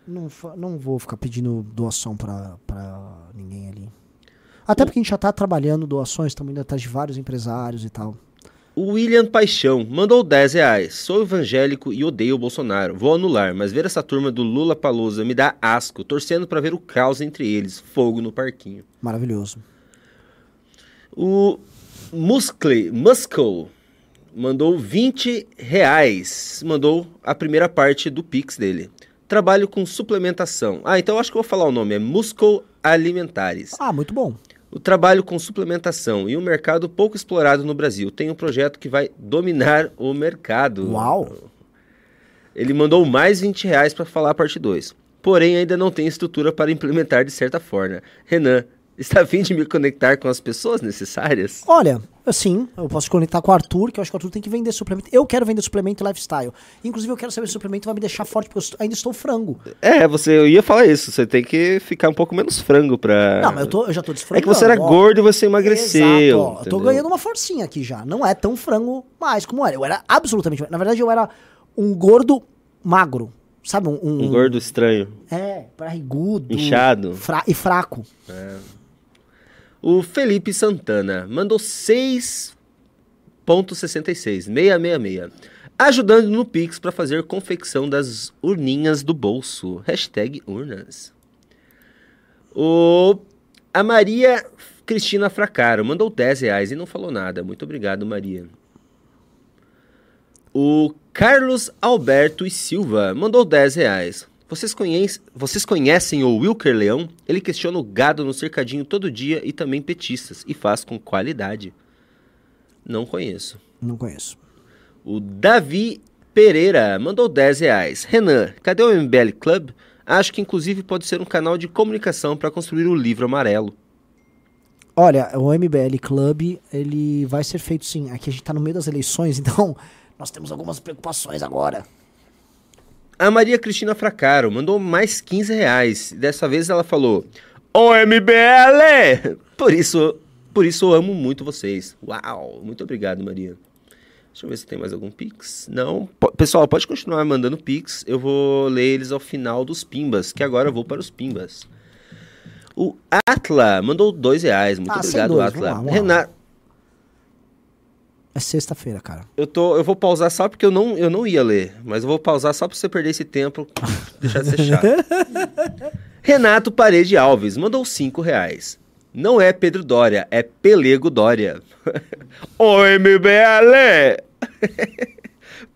Não, não vou ficar pedindo doação para ninguém ali. Até porque a gente já está trabalhando doações, estamos indo atrás de vários empresários e tal. O William Paixão mandou 10 reais. Sou evangélico e odeio o Bolsonaro. Vou anular, mas ver essa turma do Lula Palusa me dá asco, torcendo para ver o caos entre eles. Fogo no parquinho. Maravilhoso. O Muscle, Muscle mandou 20 reais. Mandou a primeira parte do Pix dele. Trabalho com suplementação. Ah, então acho que eu vou falar o nome. É Muscle Alimentares. Ah, muito bom. O trabalho com suplementação e um mercado pouco explorado no Brasil. Tem um projeto que vai dominar o mercado. Uau! Ele mandou mais 20 reais para falar a parte 2. Porém, ainda não tem estrutura para implementar de certa forma. Renan, está a fim de me conectar com as pessoas necessárias? Olha, Sim, eu posso conectar com o Arthur, que eu acho que o Arthur tem que vender suplemento. Eu quero vender suplemento lifestyle. Inclusive, eu quero saber se o suplemento vai me deixar forte, porque eu ainda estou frango. É, você, eu ia falar isso. Você tem que ficar um pouco menos frango pra. Não, mas eu, tô, eu já tô desfrangando. É que você era ó. gordo e você emagreceu. Exato, ó, eu tô ganhando uma forcinha aqui já. Não é tão frango mais como era. Eu era absolutamente. Na verdade, eu era um gordo magro. Sabe? Um, um, um gordo estranho. É, barrigudo. Inchado. Fra e fraco. É. O Felipe Santana mandou 6.66, 666. Ajudando no Pix para fazer confecção das urninhas do bolso. Hashtag urnas. O, a Maria Cristina Fracaro mandou 10 reais e não falou nada. Muito obrigado, Maria. O Carlos Alberto e Silva mandou 10 reais. Vocês, conhece, vocês conhecem o Wilker Leão? Ele questiona o gado no cercadinho todo dia e também petistas, e faz com qualidade. Não conheço. Não conheço. O Davi Pereira mandou 10 reais. Renan, cadê o MBL Club? Acho que inclusive pode ser um canal de comunicação para construir o livro amarelo. Olha, o MBL Club, ele vai ser feito sim. Aqui a gente está no meio das eleições, então nós temos algumas preocupações agora. A Maria Cristina Fracaro mandou mais 15 reais. Dessa vez ela falou: Ô MBL! Por isso, por isso eu amo muito vocês. Uau! Muito obrigado, Maria. Deixa eu ver se tem mais algum Pix. Não. P pessoal, pode continuar mandando Pix. Eu vou ler eles ao final dos Pimbas, que agora eu vou para os Pimbas. O Atla mandou dois reais. Muito Ah, obrigado, dois, Atla. vamos lá, vamos lá. Renato, É sexta-feira, cara. eu, tô, eu vou pausar só porque eu não, eu não ia ler. Mas eu vou pausar só pra você perder esse tempo. deixar de ser chato. Renato Parede Alves mandou cinco reais. Não é Pedro Dória, é Pelego Dória. Oi, MBL!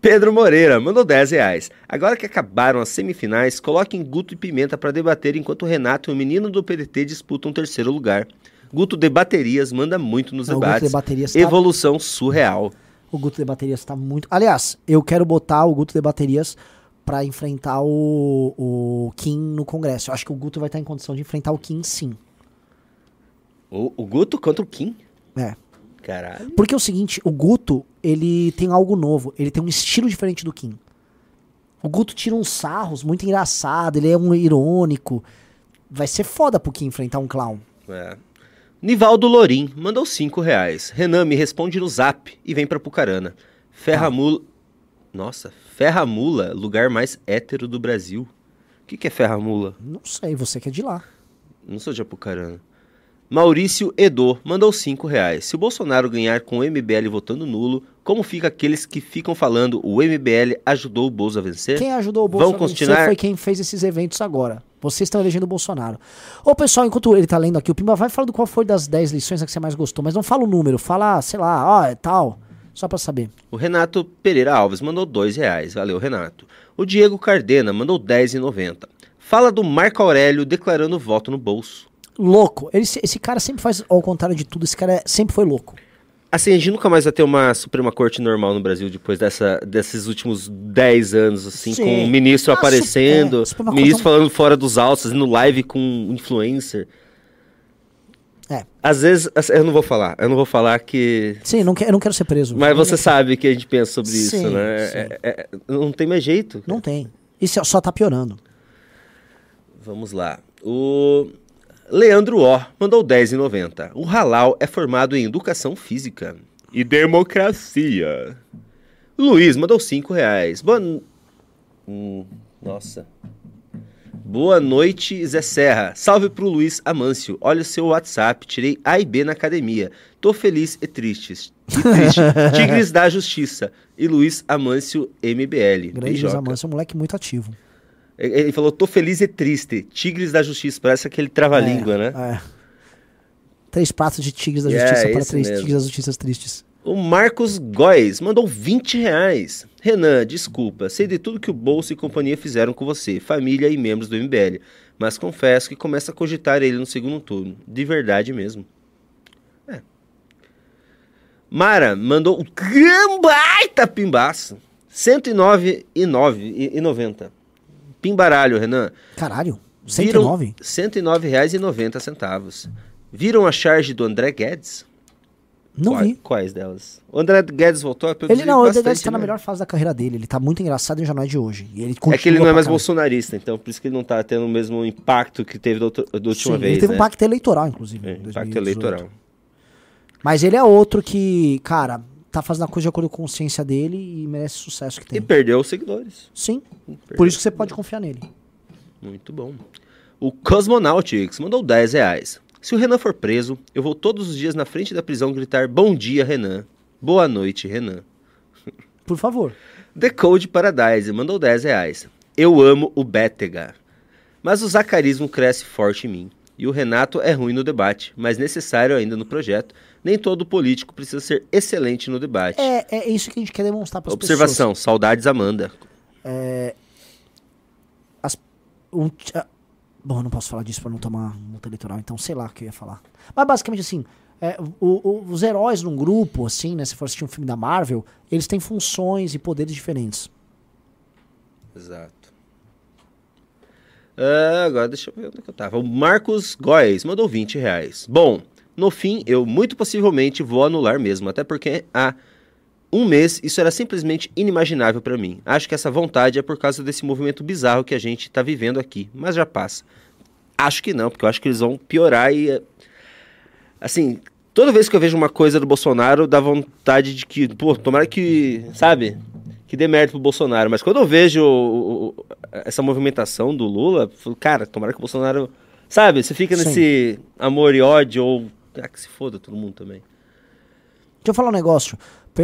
Pedro Moreira mandou 10 reais. Agora que acabaram as semifinais, coloquem Guto e Pimenta para debater enquanto o Renato e o menino do PDT disputam terceiro lugar. Guto de baterias manda muito nos Não, o Guto debates. de baterias tá- Evolução surreal. O Guto de Baterias tá muito. Aliás, eu quero botar o Guto de Baterias pra enfrentar o, o Kim no Congresso. Eu acho que o Guto vai estar em condição de enfrentar o Kim, sim. O, o Guto contra o Kim? É. Caralho. Porque é o seguinte, o Guto, ele tem algo novo. Ele tem um estilo diferente do Kim. O Guto tira uns sarros muito engraçado, ele é um irônico. Vai ser foda pro Kim enfrentar um clown. É. Nivaldo Lorim mandou 5 reais. Renan me responde no zap e vem pra Pucarana. Ferramula. Nossa, Ferramula, lugar mais hétero do Brasil. O que, que é Ferramula? Não sei, você que é de lá. Não sou de Apucarana. Maurício Edo mandou 5 reais. Se o Bolsonaro ganhar com o MBL votando nulo, como fica aqueles que ficam falando o MBL ajudou o Bolso a vencer? Quem ajudou o Bolsonaro Vamos a vencer continuar? foi quem fez esses eventos agora. Vocês estão elegendo o Bolsonaro. Ô, pessoal, enquanto ele tá lendo aqui, o Pimba vai falando qual foi das 10 lições a que você mais gostou, mas não fala o número, fala, sei lá, ó, é tal. Só pra saber. O Renato Pereira Alves mandou dois reais. Valeu, Renato. O Diego Cardena mandou 10,90. Fala do Marco Aurélio declarando voto no bolso. Louco. Ele, esse cara sempre faz ao contrário de tudo. Esse cara é- sempre foi louco. Assim, a gente nunca mais vai ter uma Suprema Corte normal no Brasil depois dessa, desses últimos 10 anos, assim, Sim. com o ministro Ah, su- aparecendo, é, ministro Corte falando fora dos autos, fazendo live com um influencer. É. Às vezes, assim, eu não vou falar, eu não vou falar que... Sim, não que- eu não quero ser preso. Mas você sabe que a gente pensa sobre isso, Sim, né? sim. É- é- não tem mais jeito. Não tem. Isso só tá piorando. Vamos lá. O Leandro O mandou 10,90. O Halal é formado em educação física e democracia. Luiz mandou 5 reais. Boa... Hum, nossa. Boa noite, Zé Serra. Salve pro Luiz Amâncio. Olha o seu WhatsApp. Tirei A e B na academia. Tô feliz e triste. E triste. Tigres da Justiça. E Luiz Amâncio MBL. Grande Beijoca. Zamâncio é um moleque muito ativo. Ele falou, tô feliz e triste. Tigres da Justiça. Parece aquele trava-língua, é, né? É. Três pratos de tigres da É, justiça para três mesmo. tigres das justiças tristes. O Marcos Góes mandou 20 reais. Renan, desculpa. Sei de tudo que o Bolso e companhia fizeram com você, família e membros do MBL. Mas confesso que começa a cogitar ele no segundo turno. De verdade mesmo. É. Mara mandou um baita pimbaço. 109,90. Pimbaralho, Renan. Caralho, Viram 109? R$ 109,90. Viram a charge do André Guedes? Não Quais- vi. Quais delas? O André Guedes voltou a Ele não, ele bastante, está na né? melhor fase da carreira dele. Ele tá muito engraçado e já não é de hoje. E ele É que ele não é mais bolsonarista, então por isso que ele não tá tendo o mesmo impacto que teve da, outra- da última Sim, vez, Ele teve né? um pacto eleitoral, inclusive. É, impacto 2018. eleitoral. Mas ele é outro que, cara, tá fazendo a coisa de acordo com a consciência dele e merece o sucesso que E tem. perdeu os seguidores. Sim, Perdeu. por isso que você pode confiar nele. Muito bom. O Cosmonautics mandou 10 reais. Se o Renan for preso, eu vou todos os dias na frente da prisão gritar Bom dia, Renan. Boa noite, Renan. Por favor. The Code Paradise mandou 10 reais. Eu amo o Bétega. Mas o zacarismo cresce forte em mim. E o Renato é ruim no debate, mas necessário ainda no projeto. Nem todo político precisa ser excelente no debate. É, é isso que a gente quer demonstrar para as Observação, saudades Amanda. um, ah, bom, não posso falar disso pra não tomar multa eleitoral, então sei lá o que eu ia falar. Mas basicamente assim, é, o- o- os heróis num grupo, assim, né? Se for assistir um filme da Marvel, eles têm funções e poderes diferentes. Exato. Ah, agora deixa eu ver onde é que eu tava. O Marcos Góes mandou 20 reais. Bom, no fim, eu muito possivelmente vou anular mesmo, até porque há um mês isso era simplesmente inimaginável pra mim. Acho que essa vontade é por causa desse movimento bizarro que a gente tá vivendo aqui, mas já passa. Acho que não, porque eu acho que eles vão piorar e. Assim, toda vez que eu vejo uma coisa do Bolsonaro, dá vontade de que, pô, tomara que, sabe, que dê mérito pro Bolsonaro. Mas quando eu vejo o- o- essa movimentação do Lula, falo, cara, tomara que o Bolsonaro Sabe? Você fica Sim. nesse amor e ódio, ou. Ah, que se foda todo mundo também. Deixa eu falar um negócio.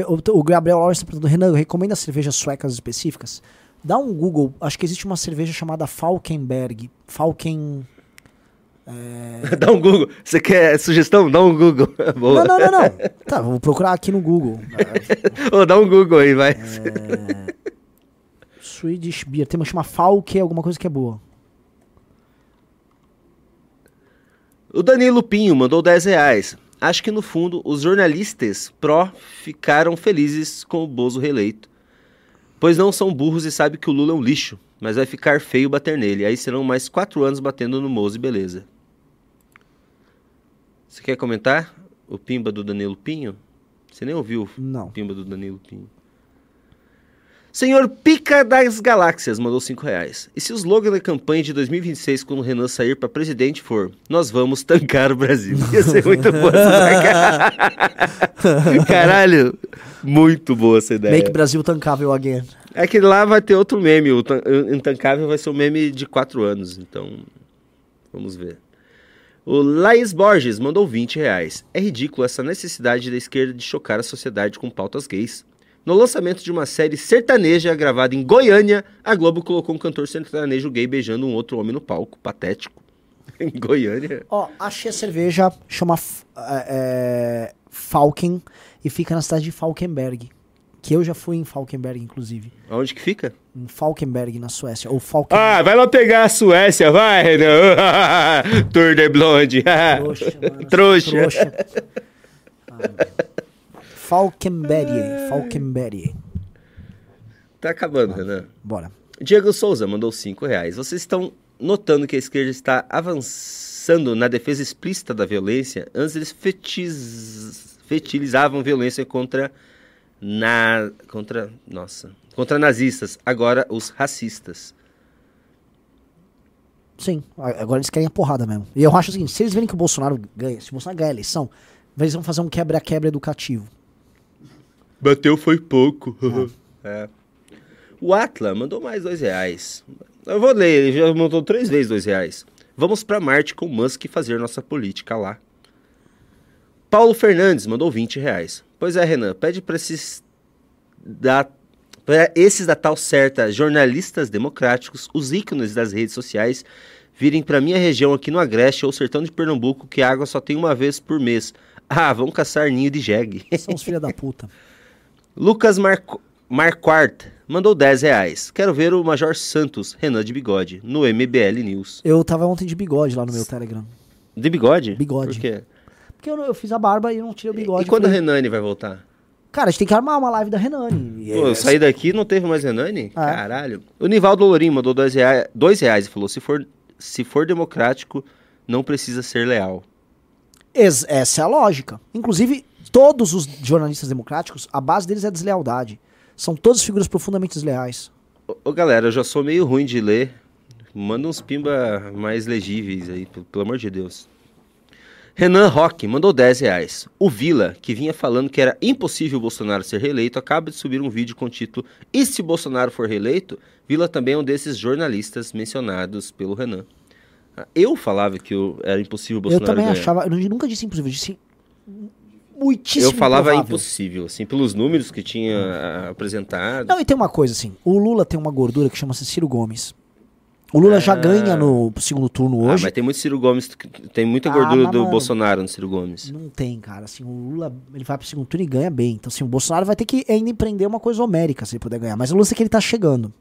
O, Gabriel Lawrence tá perguntando, Renan, recomenda cervejas suecas específicas? Dá um Google, acho que existe uma cerveja chamada Falkenberg. Falken. Dá um Google. Você quer sugestão? Dá um Google. Boa. Não, não, não, não. Tá, vou procurar aqui no Google. Ô, dá um Google aí, vai. É. Swedish Beer. Tem uma que chama Falke, alguma coisa que é boa. O Danilo Pinho mandou 10 reais. Acho que no fundo os jornalistas pró ficaram felizes com o Bozo reeleito. Pois não são burros e sabem que o Lula é um lixo, mas vai ficar feio bater nele. Aí serão mais quatro anos batendo no Mozo e beleza. Você quer comentar o pimba do Danilo Pinho? Você nem ouviu o Não. pimba do Danilo Pinho. Senhor Pica das Galáxias mandou 5 reais. E se o slogan da campanha de 2026, quando o Renan sair para presidente, for Nós vamos tancar o Brasil? Ia ser muito boa essa ideia. Caralho, muito boa essa ideia. Make Brasil tancável again. É que lá vai ter outro meme. O Intancável vai ser um meme de 4 anos. Então, vamos ver. O Laís Borges mandou 20 reais. É ridículo essa necessidade da esquerda de chocar a sociedade com pautas gays. No lançamento de uma série sertaneja gravada em Goiânia, a Globo colocou um cantor sertanejo gay beijando um outro homem no palco. Patético. Em Goiânia? Ó, achei a cerveja, chama é, é, Falken e fica na cidade de Falkenberg. Que eu já fui em Falkenberg, inclusive. Aonde que fica? Em Falkenberg, na Suécia. Ou Falken... Ah, vai lá pegar a Suécia, vai, Renan. Tour de Blonde. Trouxa, mano. Trouxa. Trouxa. Ah. Falkenberg. Falkenberg. Tá acabando, Renan. Bora. Diego Souza mandou 5 reais. Vocês estão notando que a esquerda está avançando na defesa explícita da violência? Antes eles fetiz... fetilizavam violência contra na contra nossa contra nazistas. Agora os racistas. Sim, agora eles querem a porrada mesmo. E eu acho o seguinte, se eles verem que o Bolsonaro ganha, se o Bolsonaro ganhar a eleição, eles vão fazer um quebra-quebra educativo. Bateu foi pouco. É. O Atla mandou mais dois reais. Eu vou ler, ele já mandou três vezes dois reais. Vamos pra Marte com Musk fazer nossa política lá. Paulo Fernandes mandou 20 reais. Pois é, Renan, pede pra esses da pra esses da tal certa jornalistas democráticos, os ícones das redes sociais, virem pra minha região aqui no Agreste ou Sertão de Pernambuco, que a água só tem uma vez por mês. Ah, vão caçar ninho de jegue. São os filha da puta. Lucas Marco... Marquardt mandou 10 reais. Quero ver o Major Santos, Renan de Bigode, no MBL News. Eu tava ontem de bigode lá no meu Telegram. De bigode? Bigode. Por quê? Porque eu, eu fiz a barba e não tirei o bigode. e quando a falei, Renane vai voltar? Cara, a gente tem que armar uma live da Renane. Pô, é- eu saí daqui e não teve mais Renane? Ah. Caralho. O Nivaldo Lourim mandou 2 reais, dois reais e falou: se for, se for democrático, não precisa ser leal. Essa é a lógica. Inclusive, todos os jornalistas democráticos, a base deles é a deslealdade. São todas figuras profundamente desleais. Ô, ô, galera, eu já sou meio ruim de ler. Manda uns pimba mais legíveis aí, pelo, amor de Deus. Renan Roque mandou 10 reais. O Vila, que vinha falando que era impossível o Bolsonaro ser reeleito, acaba de subir um vídeo com o título E se Bolsonaro for reeleito? Vila também é um desses jornalistas mencionados pelo Renan. Ah, Eu falava que era impossível o eu Bolsonaro também ganhar. achava, eu nunca disse impossível, eu disse muitíssimo Eu falava improvável. impossível, assim, pelos números que tinha ah, apresentado. Não, e tem uma coisa assim, o Lula tem uma gordura que chama-se Ciro Gomes. O Lula já Ah. ganha no segundo turno Ah, hoje. mas tem muito Ciro Gomes, tem muita Ah, gordura do mano, Bolsonaro no Ciro Gomes. Não tem, cara. Assim, o Lula ele vai pro segundo turno e ganha bem. Então, assim, o Bolsonaro vai ter que ainda empreender uma coisa homérica se ele puder ganhar. Mas o lance é que ele tá chegando.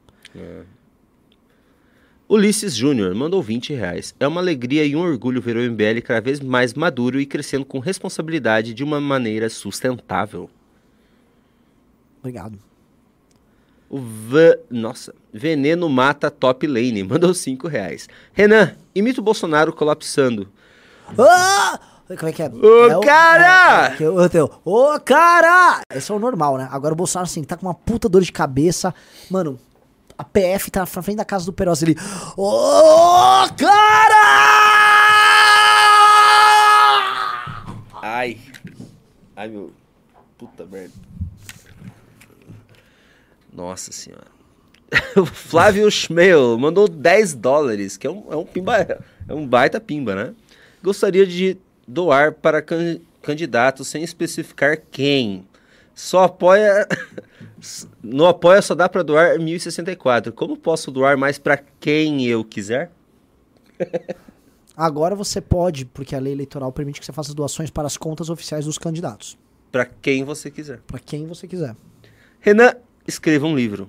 Ulisses Júnior mandou 20 reais. É uma alegria e um orgulho ver o MBL cada vez mais maduro e crescendo com responsabilidade de uma maneira sustentável. Obrigado. O V... Nossa. Veneno Mata Top Lane mandou 5 reais. Renan, imita o Bolsonaro colapsando. Ah! Como é que é? Ô, É o- cara! é, eu- eu tenho, Ô, cara! Esse é o normal, né? Agora o Bolsonaro, assim, tá com uma puta dor de cabeça. Mano, a PF tá na frente da casa do Perosi ali. Ô, cara! Ai. Ai, meu. Puta merda. Nossa senhora. O Flávio Schmeil mandou 10 dólares, que é um, é um pimba. É um baita pimba, né? Gostaria de doar para can candidato sem especificar quem. Só apoia. No apoia só dá para doar 1064. Como posso doar mais para quem eu quiser? Agora você pode, porque a lei eleitoral permite que você faça doações para as contas oficiais dos candidatos. Para quem você quiser. Para quem você quiser. Renan, escreva um livro.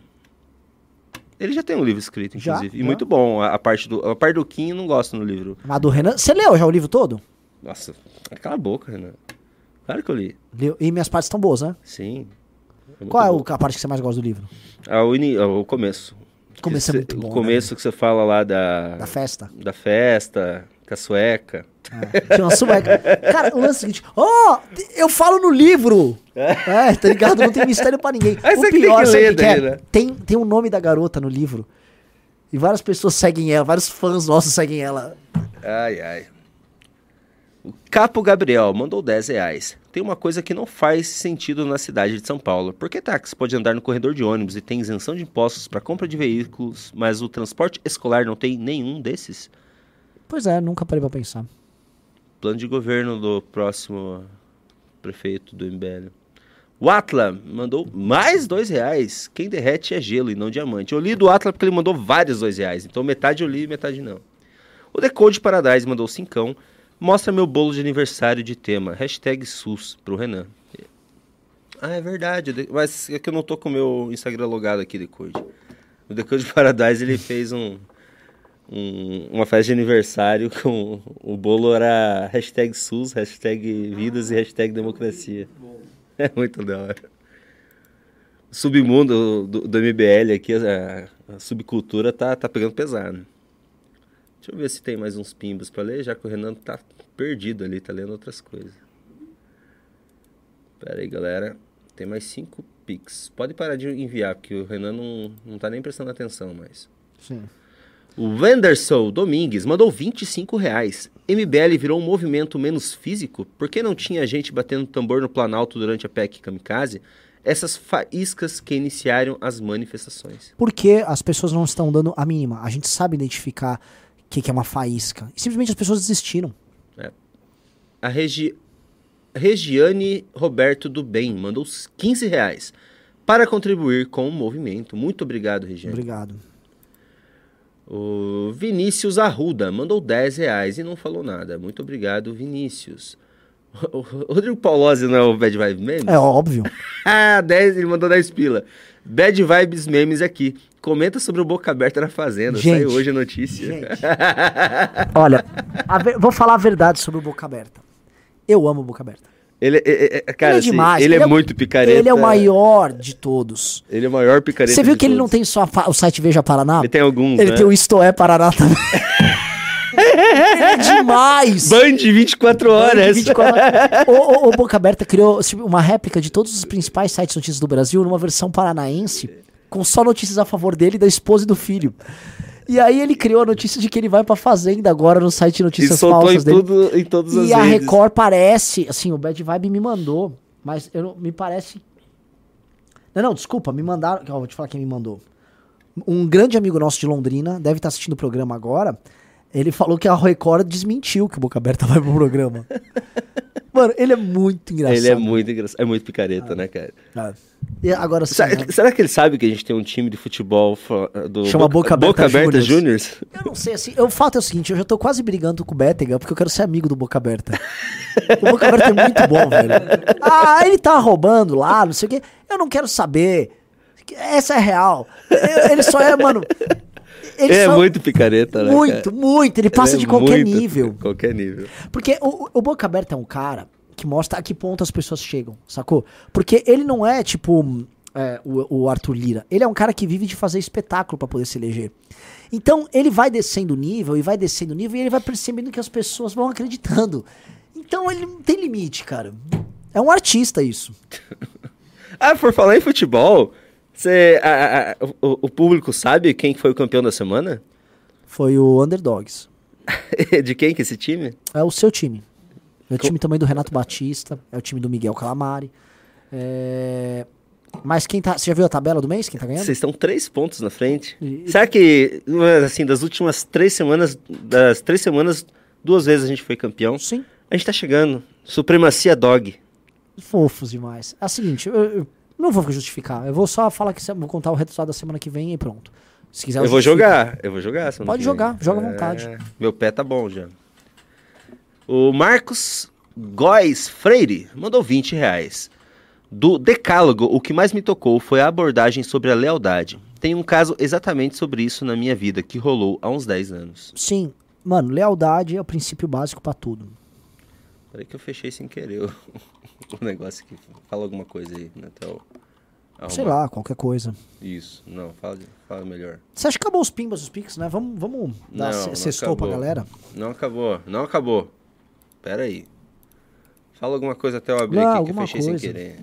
Ele já tem um livro escrito, Já? inclusive. E Já? muito bom. A, a parte do, a parte do Kim não gosto no livro. A do Renan. Você leu já o livro todo? Nossa, cala a boca, Renan. Claro que eu li. Leu. E minhas partes estão boas, né? Sim. Muito Qual é bom. a parte que você mais gosta do livro? Ah, o, ah, o começo. O começo é muito bom, O começo que você fala lá da, Da festa. da festa, com a sueca. É. Tinha uma sueca. Cara, o lance é o seguinte: Ó, eu falo no livro! É, tá ligado? Não tem mistério pra ninguém. Aí o que tem pior, que que é? né? tem, tem o nome da garota no livro. E várias pessoas seguem ela, vários fãs nossos seguem ela. Ai, ai. O Capo Gabriel mandou 10 reais. Tem uma coisa que não faz sentido na cidade de São Paulo. Por que táxi pode andar no corredor de ônibus e tem isenção de impostos para compra de veículos, mas o transporte escolar não tem nenhum desses? Pois é, nunca parei pra pensar. Plano de governo do próximo prefeito do MBL. O Atla mandou mais dois reais. Quem derrete é gelo e não diamante. Eu li do Atla porque ele mandou vários dois reais. Então metade eu li e metade não. O Decode Paradise mandou cincão. Mostra meu bolo de aniversário de tema. Hashtag SUS pro Renan. Ah, é verdade. de- Mas é que eu não tô com o meu Instagram logado aqui, Decode. O Decode Paradise ele fez um, um- uma festa de aniversário com o bolo era hashtag SUS, hashtag vidas e hashtag democracia. É muito da hora. Submundo do, do MBL aqui, a, a subcultura tá, tá pegando pesado. Deixa eu ver se tem mais uns pimbos pra ler, já que o Renan tá perdido ali, tá lendo outras coisas. Pera aí, galera. Tem mais cinco pics. Pode parar de enviar, porque o Renan não, não tá nem prestando atenção mais. Sim. O Wenderson Domingues mandou 25 reais. MBL virou um movimento menos físico? Por que não tinha gente batendo tambor no Planalto durante a PEC Kamikaze? Essas faíscas que iniciaram as manifestações. Porque as pessoas não estão dando a mínima. A gente sabe identificar que, que é uma faísca. E simplesmente as pessoas desistiram. A Regi... Regiane Roberto do Bem mandou os 15 reais para contribuir com o movimento. Muito obrigado, Regiane. Obrigado. O Vinícius Arruda mandou 10 reais e não falou nada. Muito obrigado, Vinícius. O Rodrigo Paulozzi não é o Bad Vibe Memes? É óbvio. Ah, 10, ele mandou 10 pila. Bad Vibes Memes aqui. Comenta sobre o Boca Aberta na Fazenda. Gente, Saiu hoje a notícia. Gente. Olha, a ver- vou falar a verdade sobre o Boca Aberta. Eu amo o Boca Aberta. Ele, é, é, cara, ele é assim, demais. ele, é o- muito picareta. Ele é o maior de todos. Ele é o maior picareta Você viu que ele não tem só o site Veja Paraná? Ele tem alguns, Ele né? tem o Isto É Paraná também. ele é demais! Band 24 horas. 24 o, o- o Boca Aberta criou tipo, uma réplica de todos os principais sites notícias do Brasil numa versão paranaense, com só notícias a favor dele, da esposa e do filho. E aí ele criou a notícia de que ele vai pra Fazenda agora no site de E notícias em, falsas dele. tudo, em todas as E a redes. Record parece, assim, o Bad Vibe me mandou, mas eu não, me parece. Não, não, desculpa, me mandaram. Ó, vou te falar quem me mandou. Um grande amigo nosso de Londrina, deve estar assistindo o programa agora. Ele falou que a Record desmentiu que o Boca Aberta vai pro programa. Mano, ele é muito engraçado. Ele é muito engraçado. É muito picareta, né, cara? É. E agora sim. Será, né? será que ele sabe que a gente tem um time de futebol do Chama Boca Aberta Aberta Juniors. Juniors? Eu não sei, assim, o fato é o seguinte, eu já tô quase brigando com o Bétega, porque eu quero ser amigo do Boca Aberta. o Boca Aberta é muito bom, velho. Ah, ele tá roubando lá, não sei o quê. Eu não quero saber. Essa é real. Ele só é, mano... Ele é muito picareta, né? Muito, muito. Ele passa Ele de é qualquer muito nível. Qualquer nível. Porque o, o Boca Aberta é um cara que mostra a que ponto as pessoas chegam, sacou? Porque ele não é tipo é, o, o Arthur Lira. Ele é um cara que vive de fazer espetáculo pra poder se eleger. Então ele vai descendo o nível e vai descendo o nível e ele vai percebendo que as pessoas vão acreditando. Então ele não tem limite, cara. É um artista isso. Ah, por falar em futebol, você, a- a- o, o público sabe quem foi o campeão da semana? Foi o Underdogs. de quem que é esse time? É o seu time. É o time também do Renato Batista, é o time do Miguel Calamari. É... Mas quem tá. Você já viu a tabela do mês? Quem tá ganhando? Vocês estão três pontos na frente. E- Será que, assim, das últimas três semanas, das três semanas, duas vezes a gente foi campeão? Sim. A gente tá chegando. Supremacia dog. Fofos demais. É o seguinte, eu, eu não vou justificar. Eu vou só falar que vou contar o resultado da semana que vem e pronto. Se quiser, Eu vou justifico. jogar, eu vou jogar. Pode jogar, joga à vontade. Meu pé tá bom já. O Marcos Góes Freire mandou 20 reais. Do Decálogo, o que mais me tocou foi a abordagem sobre a lealdade. Tem um caso exatamente sobre isso na minha vida, que rolou há uns 10 anos. Sim. Mano, lealdade é o princípio básico pra tudo. Peraí que eu fechei sem querer o, o negócio aqui. Fala alguma coisa aí, né? Então, Sei arrumar. lá, qualquer coisa. Isso, não, fala, fala melhor. Você acha que acabou os pimbas, os pics, né? Vamos, vamos dar Não, se- não sextou pra acabou. galera? Não acabou, não acabou. Pera aí. Fala alguma coisa até eu abrir Não, aqui que eu fechei sem coisa. querer.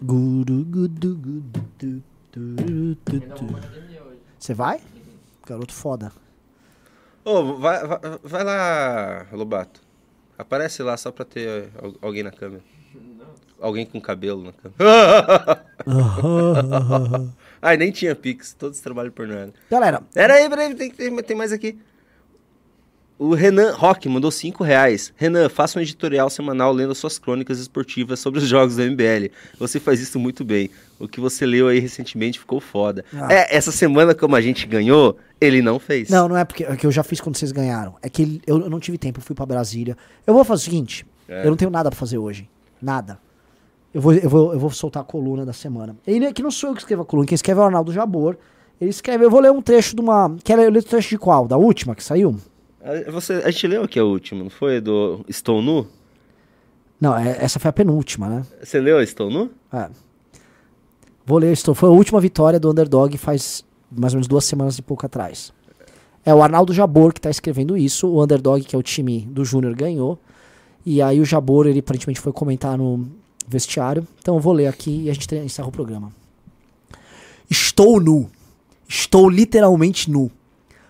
Du, du. Você vai? Garoto foda. Ô, vai, vai, vai lá, Lobato. Aparece lá só pra ter al- alguém na câmera. Alguém com cabelo na câmera. Ai, nem tinha Pix, todos trabalham por nada. Galera, Pera aí, pera aí, tem, tem, tem mais aqui. O Renan Rock mandou 5 reais. Renan, faça um editorial semanal lendo suas crônicas esportivas sobre os jogos do MBL. Você faz isso muito bem. O que você leu aí recentemente ficou foda. Ah. É, essa semana, como a gente ganhou, ele não fez. Não, não é porque é que eu já fiz quando vocês ganharam. É que ele- eu, eu não tive tempo, eu fui pra Brasília. Eu vou fazer o seguinte: É. eu não tenho nada pra fazer hoje. Nada. Eu vou, eu, vou, eu vou soltar a coluna da semana. E não- que não sou eu que escrevo a coluna, quem escreve é o Arnaldo Jabor. Ele escreve, eu vou ler um trecho de uma. Quer ler o trecho de qual? Da última que saiu? A, você, a gente leu aqui a última, não foi? Do Estou Nu? Não, é- essa foi a penúltima, né? Você leu Estou Nu? É. Vou ler, estou. Foi a última vitória do Underdog faz mais ou menos duas semanas e pouco atrás. É o Arnaldo Jabor que tá escrevendo isso. O Underdog, que é o time do Júnior, ganhou. E aí o Jabor, ele aparentemente foi comentar no vestiário. Então eu vou ler aqui e a gente encerra o programa. Estou nu. Estou literalmente nu.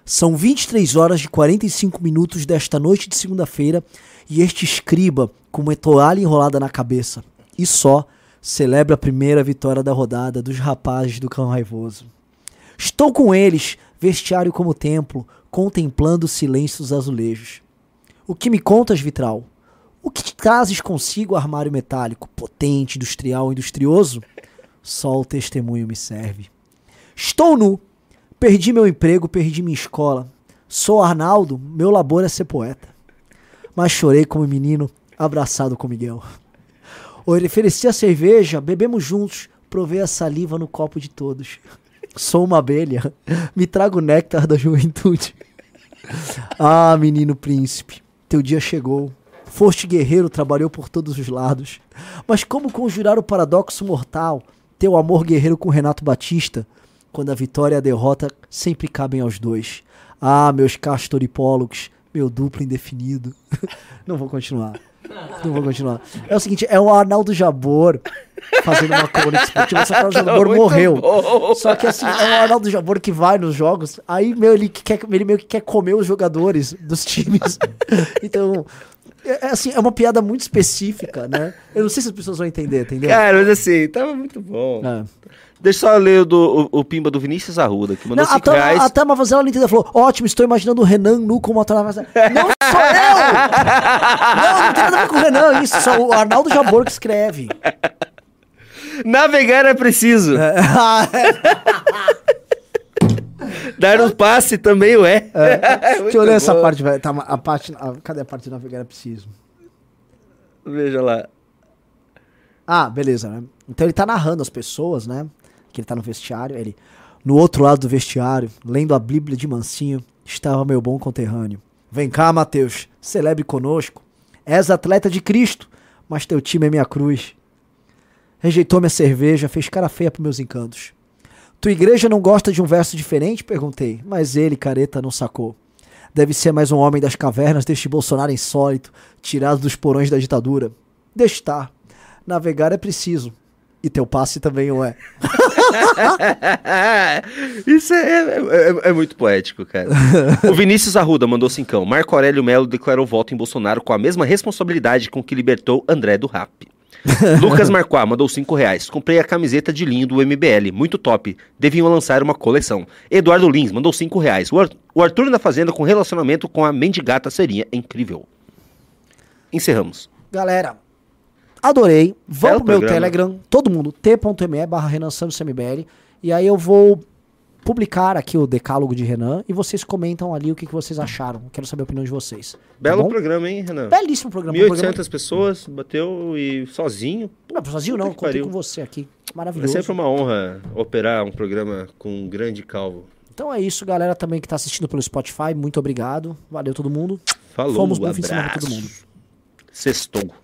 São 23 horas e 45 minutos desta noite de segunda-feira e este escriba com uma toalha enrolada na cabeça e só celebra a primeira vitória da rodada dos rapazes do Cão Raivoso. Estou com eles, vestiário como templo, contemplando os silêncios azulejos. O que me contas, Vitral? O que te trazes consigo, armário metálico, potente, industrial, industrioso? Só o testemunho me serve. Estou nu. Perdi meu emprego, perdi minha escola. Sou Arnaldo, meu labor é ser poeta. Mas chorei como menino, abraçado com Miguel. Ofereci a cerveja, bebemos juntos, provei a saliva no copo de todos. Sou uma abelha, me trago o néctar da juventude. Ah, menino príncipe, teu dia chegou. Foste guerreiro, trabalhou por todos os lados. Mas como conjurar o paradoxo mortal, teu amor guerreiro com Renato Batista, quando a vitória e a derrota sempre cabem aos dois? Ah, meus castoripólogos, meu duplo indefinido. Não vou continuar. Não vou continuar. É o seguinte, é o Arnaldo Jabor fazendo uma crônica esportiva, só que o Arnaldo Jabor Muito morreu. bom. Só que assim, é o Arnaldo Jabor que vai nos jogos, aí meu, ele, quer, ele meio que quer comer os jogadores dos times. Então, é, é assim, é uma piada muito específica, né? Eu não sei se as pessoas vão entender, entendeu? Cara, mas assim, tava muito bom. É. Deixa eu só ler o, do, o, o Pimba do Vinícius Arruda, que mandou Não, 5 até, reais. até uma vez ela não entendeu, ela falou, ótimo, estou imaginando o Renan nu com uma toalha. Não sou eu! Não, não tem nada a ver com o Renan, isso, só o Arnaldo Jabor que escreve. Navegar é preciso. Ah, Dar um passe também o é. Deixa eu ler essa parte, velho. Tá, a parte, a- cadê a parte de navegar é preciso? Veja lá. Ah, beleza, né? Então ele tá narrando as pessoas, né? Que ele tá no vestiário. Ele, no outro lado do vestiário, lendo a Bíblia de mansinho, estava meu bom conterrâneo. Vem cá, Mateus, celebre conosco. És atleta de Cristo, mas teu time é minha cruz. Rejeitou minha cerveja, fez cara feia pros meus encantos. Tua igreja não gosta de um verso diferente? Perguntei, mas ele, careta, não sacou. Deve ser mais um homem das cavernas deste Bolsonaro insólito, tirado dos porões da ditadura. Deixa estar. Navegar é preciso. E teu passe também o é. Isso é, é- é- é muito poético, cara. o Vinícius Arruda mandou cincão. Marco Aurélio Melo declarou voto em Bolsonaro com a mesma responsabilidade com que libertou André do Rap. Lucas Marquá mandou 5 reais. Comprei a camiseta de linho do MBL. Muito top. Deviam lançar uma coleção. Eduardo Lins mandou 5 reais. O, Ar- o Arthur na Fazenda com relacionamento com a mendigata seria incrível. Encerramos. Galera, adorei. Vamos pro meu programa. Telegram, todo mundo, t.me barra Renan Santos CMBL. E aí eu vou publicar aqui o decálogo de Renan e vocês comentam ali o que, que vocês acharam. Quero saber a opinião de vocês. Tá Belo bom? programa, hein, Renan? Belíssimo programa. um programa... 1.800 pessoas, bateu e sozinho. Não, sozinho não, Puta contei pariu. com você aqui. É Maravilhoso. sempre uma honra operar um programa com um grande calvo. Então é isso, galera também que tá assistindo pelo Spotify. Muito obrigado. Valeu todo mundo. Falou, Fomos bom fim de semana abraço. todo mundo. Sextou.